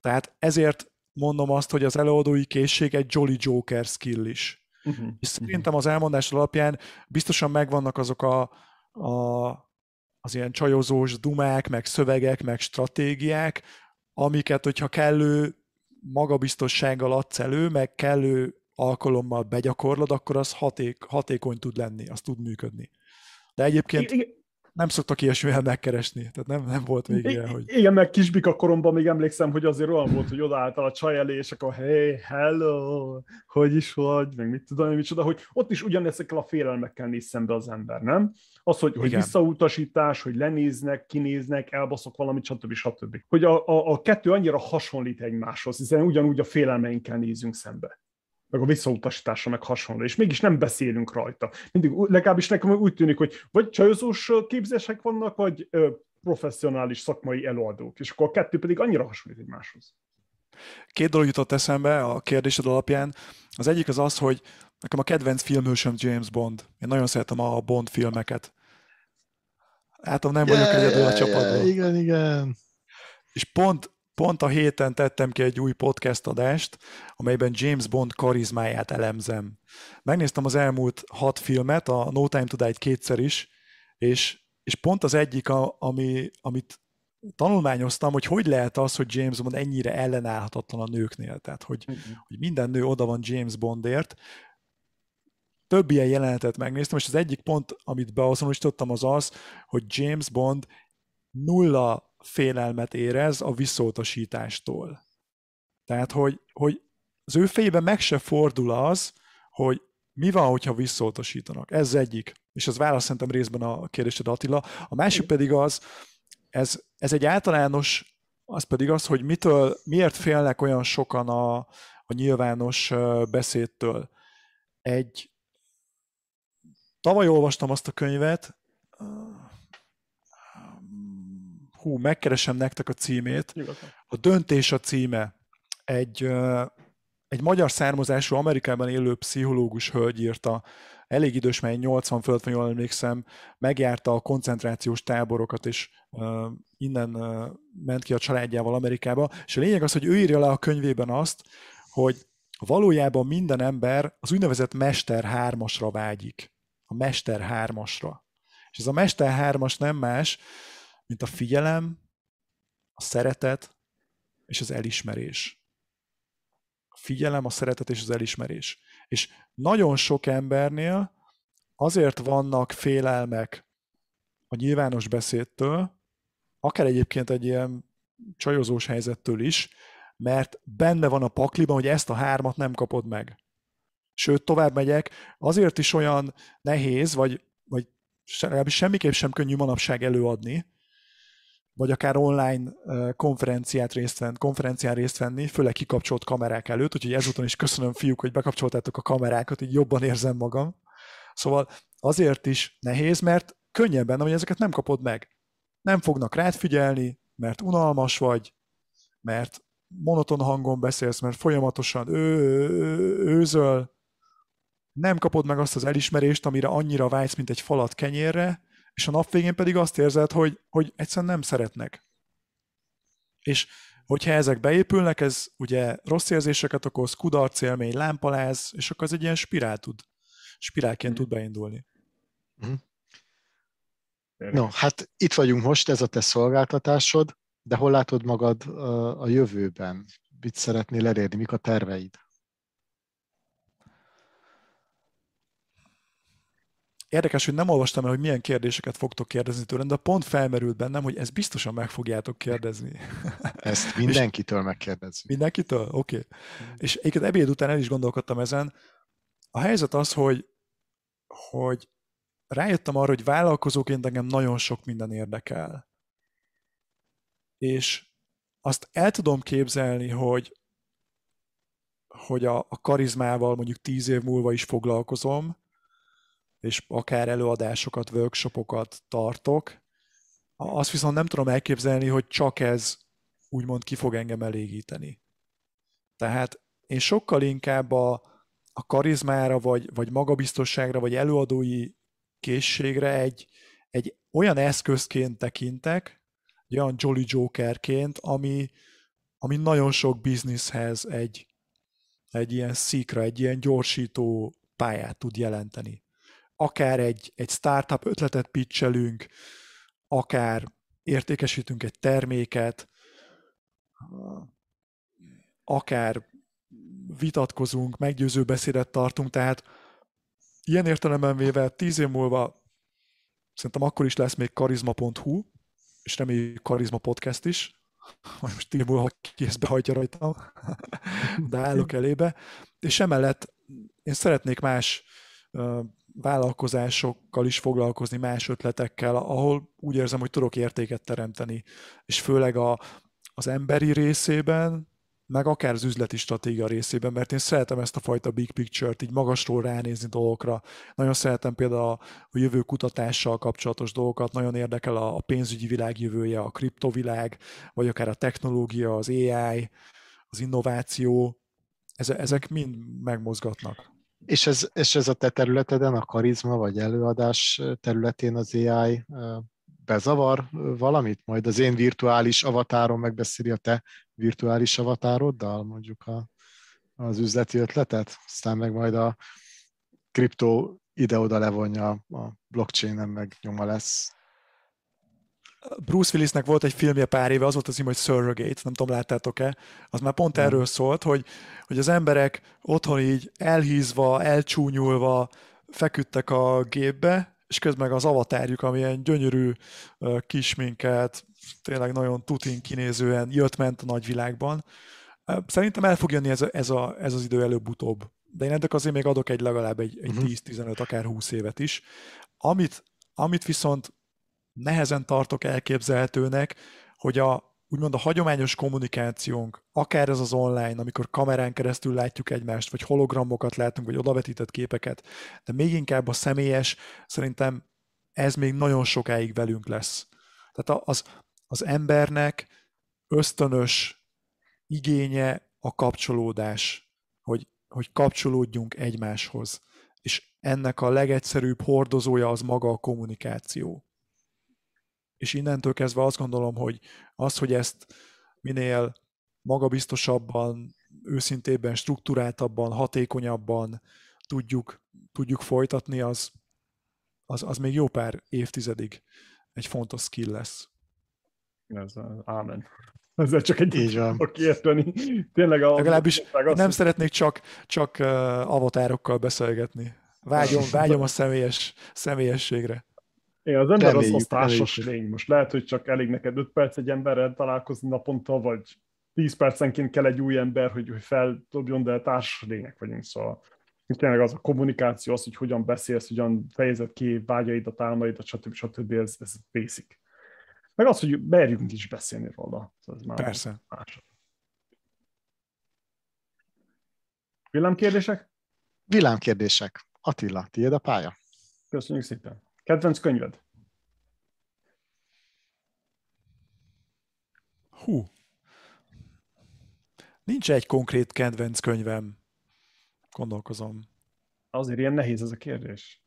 Tehát ezért mondom azt, hogy az előadói készség egy Jolly Joker skill is. Uh-huh. És szerintem az elmondás alapján biztosan megvannak azok a, a, az ilyen csajozós dumák, meg szövegek, meg stratégiák, amiket, hogyha kellő magabiztossággal adsz elő, meg kellő alkalommal begyakorlod, akkor az haték, hatékony tud lenni, az tud működni. De egyébként igen, nem szoktak ilyesmivel megkeresni, tehát nem, nem volt még ilyen, hogy... Igen, meg kisbika koromban még emlékszem, hogy azért olyan volt, hogy odaálltál a csaj elé, és akkor hey, hello, hogy is vagy, meg mit tudom, micsoda, hogy ott is ugyanezekkel a félelmekkel néz szembe az ember, nem? Az, hogy, hogy visszautasítás, hogy lenéznek, kinéznek, elbaszok valamit, stb. stb. Hogy a, a, a kettő annyira hasonlít egymáshoz, hiszen ugyanúgy a félelmeinkkel nézünk szembe meg a visszautasítása, meg hasonló, és mégis nem beszélünk rajta. Mindig, legalábbis nekem úgy tűnik, hogy vagy csajozós képzések vannak, vagy ö, professzionális szakmai előadók, és akkor a kettő pedig annyira hasonlít egymáshoz. Két dolog jutott eszembe a kérdésed alapján. Az egyik az az, hogy nekem a kedvenc filmhősöm James Bond. Én nagyon szeretem a Bond filmeket. Hát nem vagyok yeah, egyedül a csapatban. Igen, igen. És pont Pont a héten tettem ki egy új podcast adást, amelyben James Bond karizmáját elemzem. Megnéztem az elmúlt hat filmet, a No Time to Die-t kétszer is, és, és pont az egyik, a, ami, amit tanulmányoztam, hogy hogy lehet az, hogy James Bond ennyire ellenállhatatlan a nőknél. Tehát, hogy, uh-huh. hogy minden nő oda van James Bondért. Több ilyen jelenetet megnéztem, és az egyik pont, amit beazonosítottam, az az, hogy James Bond nulla félelmet érez a visszautasítástól. Tehát, hogy, hogy az ő fejében meg se fordul az, hogy mi van, hogyha visszautasítanak. Ez egyik. És az válasz szerintem részben a kérdésed Attila. A másik pedig az, ez, ez egy általános, az pedig az, hogy mitől, miért félnek olyan sokan a, a nyilvános beszédtől. Egy, tavaly olvastam azt a könyvet, hú, megkeresem nektek a címét. A Döntés a címe. Egy, egy magyar származású Amerikában élő pszichológus hölgy írta, elég idős, mert 80 fölött van, jól emlékszem, megjárta a koncentrációs táborokat, és uh, innen uh, ment ki a családjával Amerikába, és a lényeg az, hogy ő írja le a könyvében azt, hogy valójában minden ember az úgynevezett Mester hármasra vágyik. A Mester hármasra. És ez a Mester hármas nem más, mint a figyelem, a szeretet és az elismerés. A figyelem, a szeretet és az elismerés. És nagyon sok embernél azért vannak félelmek a nyilvános beszédtől, akár egyébként egy ilyen csajozós helyzettől is, mert benne van a pakliban, hogy ezt a hármat nem kapod meg. Sőt, tovább megyek, azért is olyan nehéz, vagy, vagy semmiképp sem könnyű manapság előadni, vagy akár online konferenciát részt venni, konferencián részt venni, főleg kikapcsolt kamerák előtt, úgyhogy ezúton is köszönöm fiúk, hogy bekapcsoltátok a kamerákat, így jobban érzem magam. Szóval azért is nehéz, mert könnyebben, hogy ezeket nem kapod meg. Nem fognak rád figyelni, mert unalmas vagy, mert monoton hangon beszélsz, mert folyamatosan ő, őzöl, nem kapod meg azt az elismerést, amire annyira vágysz, mint egy falat kenyérre, és a nap végén pedig azt érzed, hogy, hogy egyszerűen nem szeretnek. És hogyha ezek beépülnek, ez ugye rossz érzéseket okoz, kudarc élmény, lámpaláz, és akkor ez egy ilyen spirál tud, spirálként tud beindulni. Mhm. No, hát itt vagyunk most, ez a te szolgáltatásod, de hol látod magad a jövőben? Mit szeretnél elérni? Mik a terveid? Érdekes, hogy nem olvastam el, hogy milyen kérdéseket fogtok kérdezni tőlem, de pont felmerült bennem, hogy ezt biztosan meg fogjátok kérdezni. Ezt mindenkitől megkérdezni. Mindenkitől? Oké. Okay. És egyébként ebéd után el is gondolkodtam ezen. A helyzet az, hogy, hogy rájöttem arra, hogy vállalkozóként engem nagyon sok minden érdekel. És azt el tudom képzelni, hogy, hogy a, a karizmával mondjuk tíz év múlva is foglalkozom, és akár előadásokat, workshopokat tartok. Azt viszont nem tudom elképzelni, hogy csak ez úgymond ki fog engem elégíteni. Tehát én sokkal inkább a, a karizmára, vagy, vagy magabiztosságra, vagy előadói készségre egy, egy olyan eszközként tekintek, egy olyan Jolly Jokerként, ami, ami nagyon sok bizniszhez egy, egy ilyen szikra, egy ilyen gyorsító pályát tud jelenteni akár egy, egy startup ötletet pitchelünk, akár értékesítünk egy terméket, akár vitatkozunk, meggyőző beszédet tartunk, tehát ilyen értelemben véve tíz év múlva szerintem akkor is lesz még karizma.hu, és reméljük karizma podcast is, majd most tíz múlva ki ezt rajtam, de állok elébe, és emellett én szeretnék más vállalkozásokkal is foglalkozni, más ötletekkel, ahol úgy érzem, hogy tudok értéket teremteni. És főleg a, az emberi részében, meg akár az üzleti stratégia részében, mert én szeretem ezt a fajta big picture-t, így magasról ránézni dolgokra. Nagyon szeretem például a, jövő kutatással kapcsolatos dolgokat, nagyon érdekel a, a pénzügyi világ jövője, a kriptovilág, vagy akár a technológia, az AI, az innováció, ezek mind megmozgatnak. És ez, és ez a te területeden, a karizma vagy előadás területén az AI bezavar valamit? Majd az én virtuális avatárom megbeszéli a te virtuális avatároddal, mondjuk a, az üzleti ötletet, aztán meg majd a kriptó ide-oda levonja a blockchain-en, meg nyoma lesz. Bruce Willisnek volt egy filmje pár éve, az volt az cím, hogy Surrogate, nem tudom, láttátok-e, az már pont erről szólt, hogy, hogy az emberek otthon így elhízva, elcsúnyulva feküdtek a gépbe, és közben az avatárjuk, ami ilyen gyönyörű kisminket, tényleg nagyon tutin kinézően jött-ment a nagyvilágban. Szerintem el fog jönni ez, a, ez, a, ez az idő előbb-utóbb. De én ennek azért még adok egy legalább egy, egy uh-huh. Mhm. 10-15, akár 20 évet is. Amit, amit viszont nehezen tartok elképzelhetőnek, hogy a úgymond a hagyományos kommunikációnk, akár ez az online, amikor kamerán keresztül látjuk egymást, vagy hologramokat látunk, vagy odavetített képeket, de még inkább a személyes, szerintem ez még nagyon sokáig velünk lesz. Tehát az, az embernek ösztönös igénye a kapcsolódás, hogy, hogy kapcsolódjunk egymáshoz. És ennek a legegyszerűbb hordozója az maga a kommunikáció és innentől kezdve azt gondolom, hogy az, hogy ezt minél magabiztosabban, őszintébben, struktúráltabban, hatékonyabban tudjuk, tudjuk folytatni, az, az, az még jó pár évtizedig egy fontos skill lesz. Ez ámen. Ezzel csak egy Így van. érteni. Tényleg a... Legalábbis nem azt... szeretnék csak, csak avatárokkal beszélgetni. Vágyom, vágyom a személyes, személyességre. Én az ember az, az társas lény. Most lehet, hogy csak elég neked 5 perc egy emberrel találkozni naponta, vagy 10 percenként kell egy új ember, hogy, hogy feldobjon, de társas lények vagyunk, szóval tényleg az a kommunikáció, az, hogy hogyan beszélsz, hogyan fejezed ki vágyaidat, álmaidat, stb. stb. Ez, ez basic. Meg az, hogy merjünk is beszélni róla. Ez már Persze. Más. Villámkérdések? Villámkérdések. Attila, tiéd a pálya? Köszönjük szépen. Kedvenc könyved? Hú. Nincs egy konkrét kedvenc könyvem. Gondolkozom. Azért ilyen nehéz ez a kérdés.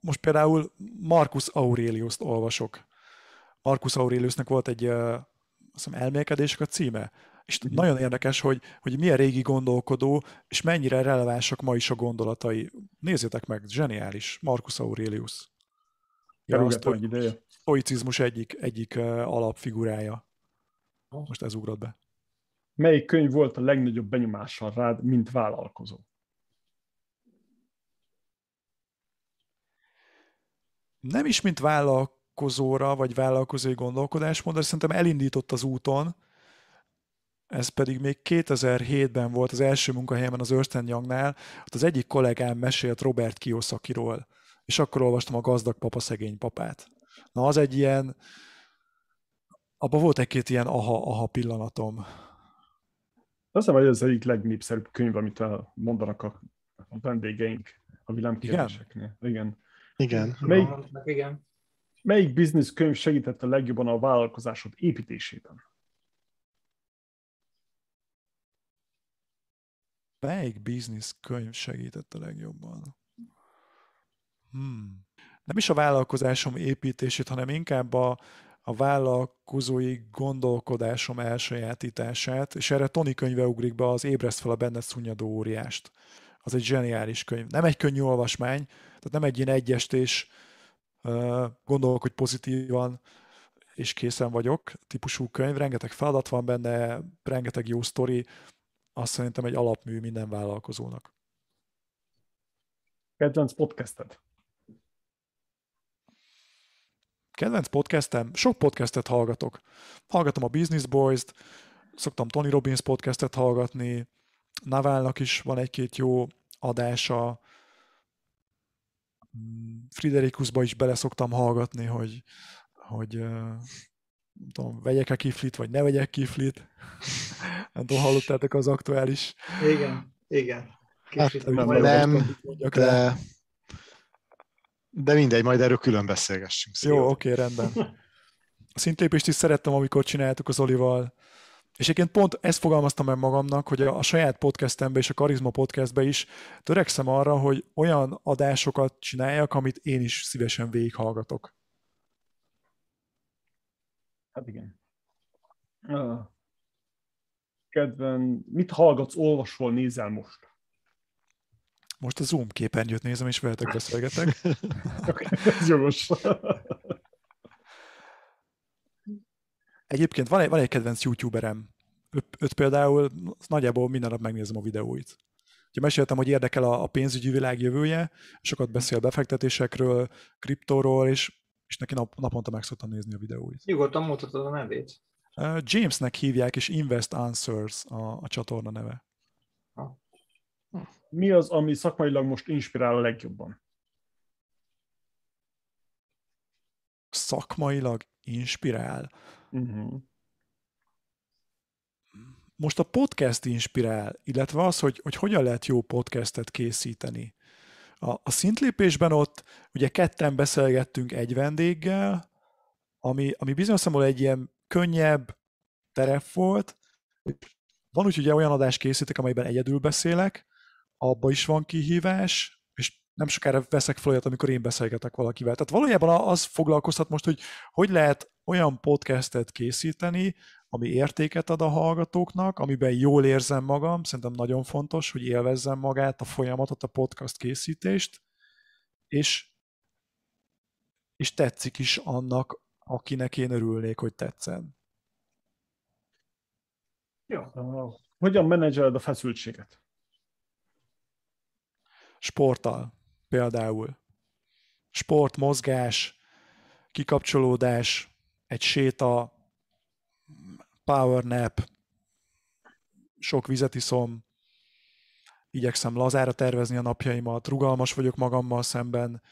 Most például Marcus Aurelius-t olvasok. Marcus Aureliusnak volt egy uh, azt elmélkedések a címe, és uh-huh. nagyon érdekes, hogy, hogy milyen régi gondolkodó, és mennyire relevánsak ma is a gondolatai. Nézzétek meg, zseniális. Marcus Aurelius. Ja, a sztoi- ideje. stoicizmus egyik, egyik alapfigurája. Most ez ugrott be. Melyik könyv volt a legnagyobb benyomással rád, mint vállalkozó? Nem is mint vállalkozóra, vagy vállalkozói gondolkodásmód, de szerintem elindított az úton, ez pedig még 2007-ben volt az első munkahelyemen az Ernst Youngnál, ott az egyik kollégám mesélt Robert Kiyosakiról, és akkor olvastam a Gazdag Papa, Szegény Papát. Na, az egy ilyen, abban volt egy-két ilyen aha-aha pillanatom. Azt hiszem, hogy ez egyik legnépszerűbb könyv, amit mondanak a, a vendégeink a villámkérdéseknél. Igen. Igen. Melyik, Igen. melyik business könyv segített a legjobban a vállalkozásod építésében? Melyik business könyv segített a legjobban? Hmm. Nem is a vállalkozásom építését, hanem inkább a, a vállalkozói gondolkodásom elsajátítását, és erre Tony könyve ugrik be az Ébreszt fel a benned szunnyadó óriást. Az egy zseniális könyv. Nem egy könnyű olvasmány, tehát nem egy ilyen egyestés, gondolkodj pozitívan, és készen vagyok típusú könyv, rengeteg feladat van benne, rengeteg jó sztori, azt szerintem egy alapmű minden vállalkozónak. Kedvenc podcasted? Kedvenc podcastem? Sok podcastet hallgatok. Hallgatom a Business Boys-t, szoktam Tony Robbins podcastet hallgatni, Navalnak is van egy-két jó adása, Friderikusba is bele szoktam hallgatni, hogy, hogy nem tudom, vegyek-e kiflit, vagy ne vegyek kiflit. nem tudom, hallottátok az aktuális... Igen, igen. hát, nem, nem de, de mindegy, majd erről külön beszélgessünk. Jó, oké, okay, rendben. A szintlépést is szerettem, amikor csináltuk az Olival. És egyébként pont ezt fogalmaztam meg magamnak, hogy a, a saját podcastembe és a Karizma podcastbe is törekszem arra, hogy olyan adásokat csináljak, amit én is szívesen végighallgatok. Hát igen. Kedven, mit hallgatsz, olvasol, nézel most? Most a Zoom képernyőt nézem, és veletek beszélgetek. Ez jogos. Egyébként van egy, van egy kedvenc youtuberem. Öt például nagyjából minden nap megnézem a videóit. Ugye meséltem, hogy érdekel a, a pénzügyi világ jövője, sokat beszél befektetésekről, kriptóról, és és neki nap, naponta meg szoktam nézni a videóit. Nyugodtan mutatod a nevét. Uh, Jamesnek hívják, és Invest Answers a, a csatorna neve. Mi az, ami szakmailag most inspirál a legjobban? Szakmailag inspirál? Uh-huh. Most a podcast inspirál, illetve az, hogy, hogy hogyan lehet jó podcastet készíteni. A, a szintlépésben ott ugye ketten beszélgettünk egy vendéggel, ami, ami bizonyos számomra egy ilyen könnyebb terep volt. Van úgy, hogy olyan adást készítek, amelyben egyedül beszélek, abba is van kihívás, és nem sokára veszek fel olyat, amikor én beszélgetek valakivel. Tehát valójában az foglalkoztat most, hogy hogy lehet olyan podcastet készíteni, ami értéket ad a hallgatóknak, amiben jól érzem magam, szerintem nagyon fontos, hogy élvezzem magát, a folyamatot, a podcast készítést, és, és tetszik is annak, akinek én örülnék, hogy tetszen. Jó. Hogyan menedzseled a feszültséget? Sporttal például. sport, mozgás, kikapcsolódás, egy séta, power nap, sok vizet iszom, igyekszem lazára tervezni a napjaimat, rugalmas vagyok magammal szemben,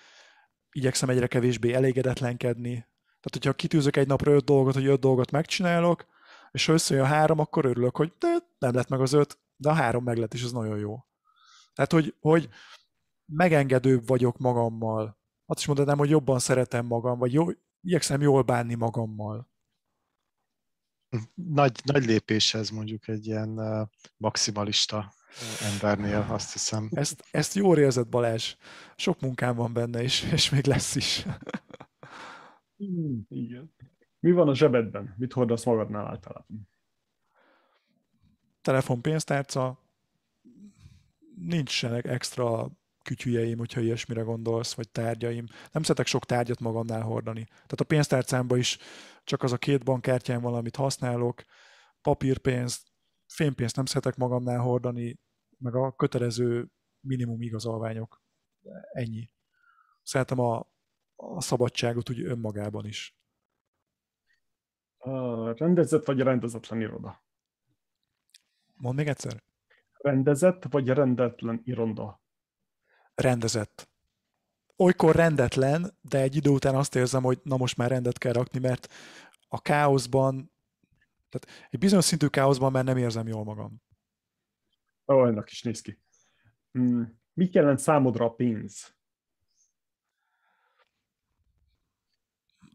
igyekszem egyre kevésbé elégedetlenkedni. Tehát, hogyha kitűzök egy napra öt dolgot, hogy öt dolgot megcsinálok, és ha összejön három, akkor örülök, hogy de nem lett meg az öt, de a három meg lett, és ez nagyon jó. Tehát, hogy, hogy megengedőbb vagyok magammal. Azt is mondanám, hogy jobban szeretem magam, vagy jó, igyekszem jól bánni magammal. Nagy, nagy lépés ez mondjuk egy ilyen maximalista embernél, azt hiszem. Ezt, ezt jól érzed, Balázs. Sok munkám van benne, és, és még lesz is. Hmm, igen. Mi van a zsebedben? Mit hordasz magadnál általában? Telefon, pénztárca, nincsenek extra kütyüjeim, hogyha ilyesmire gondolsz, vagy tárgyaim. Nem szeretek sok tárgyat magamnál hordani. Tehát a pénztárcámban is csak az a két bankkártyám van, amit használok, papírpénzt, fénypénzt nem szeretek magamnál hordani, meg a kötelező minimum igazolványok. Ennyi. Szeretem a, a szabadságot úgy önmagában is. A rendezett vagy rendezetlen iroda? Mondd még egyszer. Rendezett vagy rendetlen iroda? Rendezett. Olykor rendetlen, de egy idő után azt érzem, hogy na most már rendet kell rakni, mert a káoszban, tehát egy bizonyos szintű káoszban már nem érzem jól magam. Olyannak is néz ki. Hmm. Mit jelent számodra a pénz?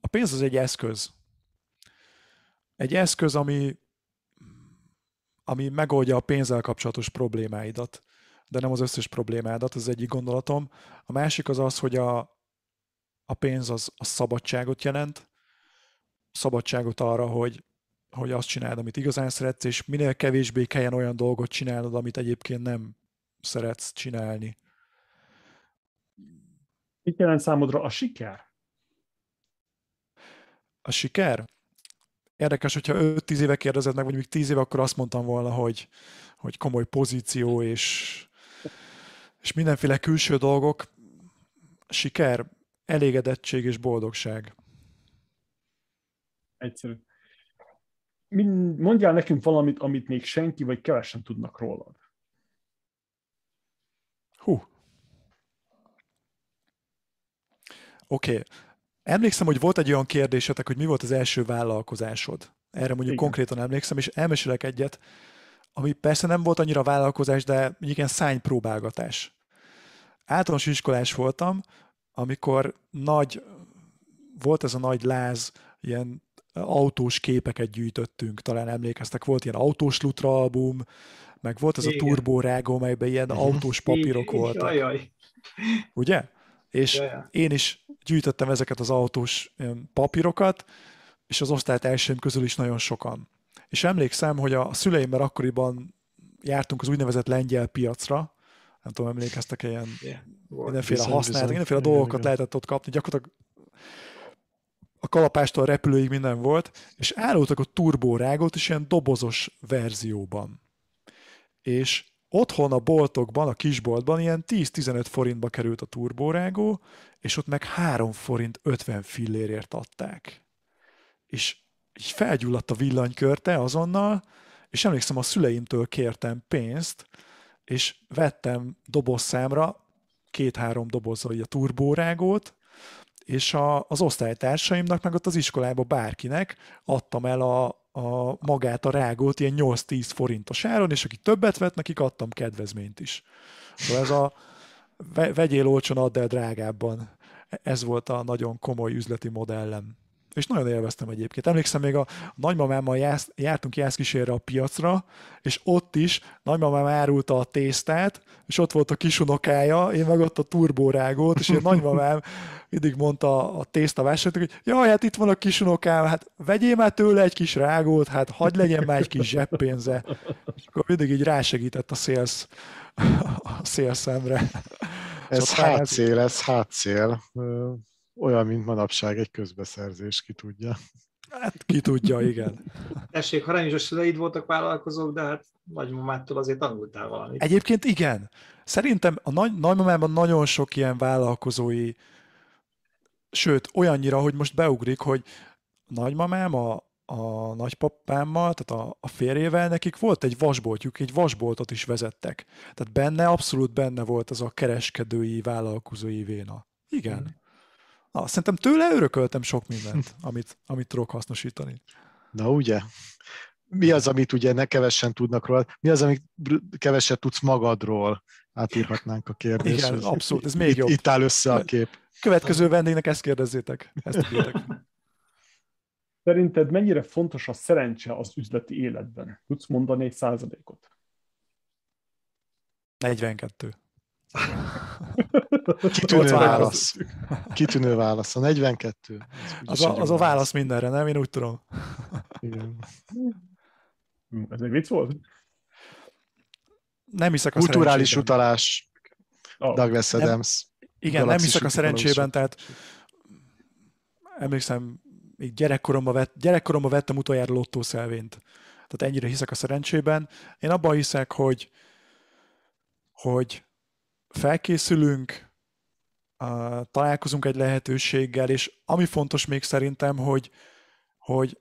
A pénz az egy eszköz. Egy eszköz, ami, ami megoldja a pénzzel kapcsolatos problémáidat, de nem az összes problémádat, az egyik gondolatom. A másik az az, hogy a, a pénz az a szabadságot jelent, szabadságot arra, hogy, hogy azt csináld, amit igazán szeretsz, és minél kevésbé kelljen olyan dolgot csinálnod, amit egyébként nem szeretsz csinálni. Mit jelent számodra a siker? A siker? Érdekes, hogyha 5-10 éve kérdezed meg, vagy még 10 éve, akkor azt mondtam volna, hogy, hogy komoly pozíció és, és mindenféle külső dolgok. Siker, elégedettség és boldogság. Egyszerű. Mondjál nekünk valamit, amit még senki vagy kevesen tudnak rólad. Hú. Oké. Okay. Emlékszem, hogy volt egy olyan kérdésetek, hogy mi volt az első vállalkozásod. Erre mondjuk Igen. konkrétan emlékszem, és elmesélek egyet, ami persze nem volt annyira vállalkozás, de ilyen szánypróbálgatás. Általános iskolás voltam, amikor nagy, volt ez a nagy láz, ilyen autós képeket gyűjtöttünk, talán emlékeztek, volt ilyen autós Lutra album, meg volt ez Igen. a Turbo Rágó, melyben ilyen mhm. autós papírok Igen. voltak. Jajjaj. Ugye? És Jajjaj. én is gyűjtöttem ezeket az autós papírokat, és az osztálytársaim közül is nagyon sokan. És emlékszem, hogy a szüleimmel akkoriban jártunk az úgynevezett lengyel piacra, nem tudom, emlékeztek ilyen yeah. mindenféle használat, mindenféle dolgokat igen. lehetett ott kapni, gyakorlatilag a kalapástól a repülőig minden volt, és árultak a turbórágot is ilyen dobozos verzióban. És otthon a boltokban, a kisboltban ilyen 10-15 forintba került a turbórágó, és ott meg 3 forint 50 fillérért adták. És így felgyulladt a villanykörte azonnal, és emlékszem, a szüleimtől kértem pénzt, és vettem dobozszámra két-három dobozzal a turbórágót, és a, az osztálytársaimnak, meg ott az iskolába bárkinek adtam el a, a magát a rágót ilyen 8-10 forintos áron, és aki többet vett, nekik adtam kedvezményt is. Szóval ez a vegyél olcsón, add el drágábban. Ez volt a nagyon komoly üzleti modellem és nagyon élveztem egyébként. Emlékszem, még a nagymamámmal jász, jártunk jászkísérre a piacra, és ott is nagymamám árulta a tésztát, és ott volt a kisunokája, én meg ott a turbórágót, és én nagymamám mindig mondta a tészta vásárlók, hogy jaj, hát itt van a kisunokám, hát vegyél már tőle egy kis rágót, hát hagyd legyen már egy kis zseppénze. És akkor mindig így rásegített a szélsz, a szélszemre. Ez szóval hátszél, ez hátszél olyan, mint manapság egy közbeszerzés, ki tudja. Hát ki tudja, igen. Tessék, ha nem is a szüleid voltak vállalkozók, de hát nagymamától azért tanultál valamit. Egyébként igen. Szerintem a nagy, nagymamában nagyon sok ilyen vállalkozói sőt, olyannyira, hogy most beugrik, hogy nagymamám a, a nagypapámmal, tehát a, a férjével, nekik volt egy vasboltjuk, egy vasboltot is vezettek. Tehát benne, abszolút benne volt az a kereskedői, vállalkozói véna. Igen. Na, szerintem tőle örököltem sok mindent, amit, amit tudok hasznosítani. Na ugye? Mi az, amit ugye ne kevesen tudnak róla? Mi az, amit keveset tudsz magadról? Átírhatnánk a kérdést. Igen, abszolút, ez még itt, jobb. Itt áll össze a kép. Következő vendégnek ezt kérdezzétek. Ezt Szerinted mennyire fontos a szerencse az üzleti életben? Tudsz mondani egy százalékot? 42. Kitűnő válasz. Kitűnő válasz. A 42. Az a, az a válasz mindenre, nem? Én úgy tudom. Igen. Ez egy vicc volt? Nem hiszek a Kulturális utalás. Oh. Douglas Adams. Nem, igen, nem hiszek a szerencsében, tehát emlékszem, még gyerekkoromban, vett, gyerekkoromban vettem utoljára lottószelvényt. Tehát ennyire hiszek a szerencsében. Én abban hiszek, hogy, hogy felkészülünk, találkozunk egy lehetőséggel, és ami fontos még szerintem, hogy, hogy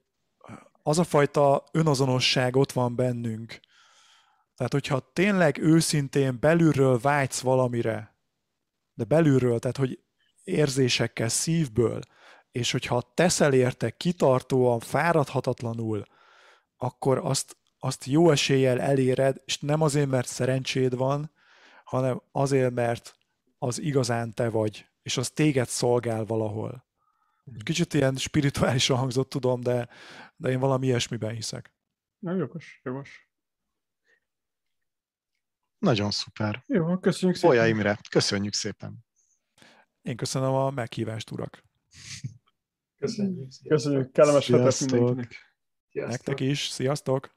az a fajta önazonosság ott van bennünk. Tehát, hogyha tényleg őszintén belülről vágysz valamire, de belülről, tehát, hogy érzésekkel, szívből, és hogyha teszel érte kitartóan, fáradhatatlanul, akkor azt, azt jó eséllyel eléred, és nem azért, mert szerencséd van, hanem azért, mert az igazán te vagy, és az téged szolgál valahol. Kicsit ilyen spirituálisan hangzott, tudom, de, de én valami ilyesmiben hiszek. Nem jogos, jogos. Nagyon szuper. Jó, köszönjük szépen. Olya Imre, köszönjük szépen. Én köszönöm a meghívást, urak. Köszönjük. Köszönjük. Kellemes hetet mindenkinek. Nektek is. Sziasztok.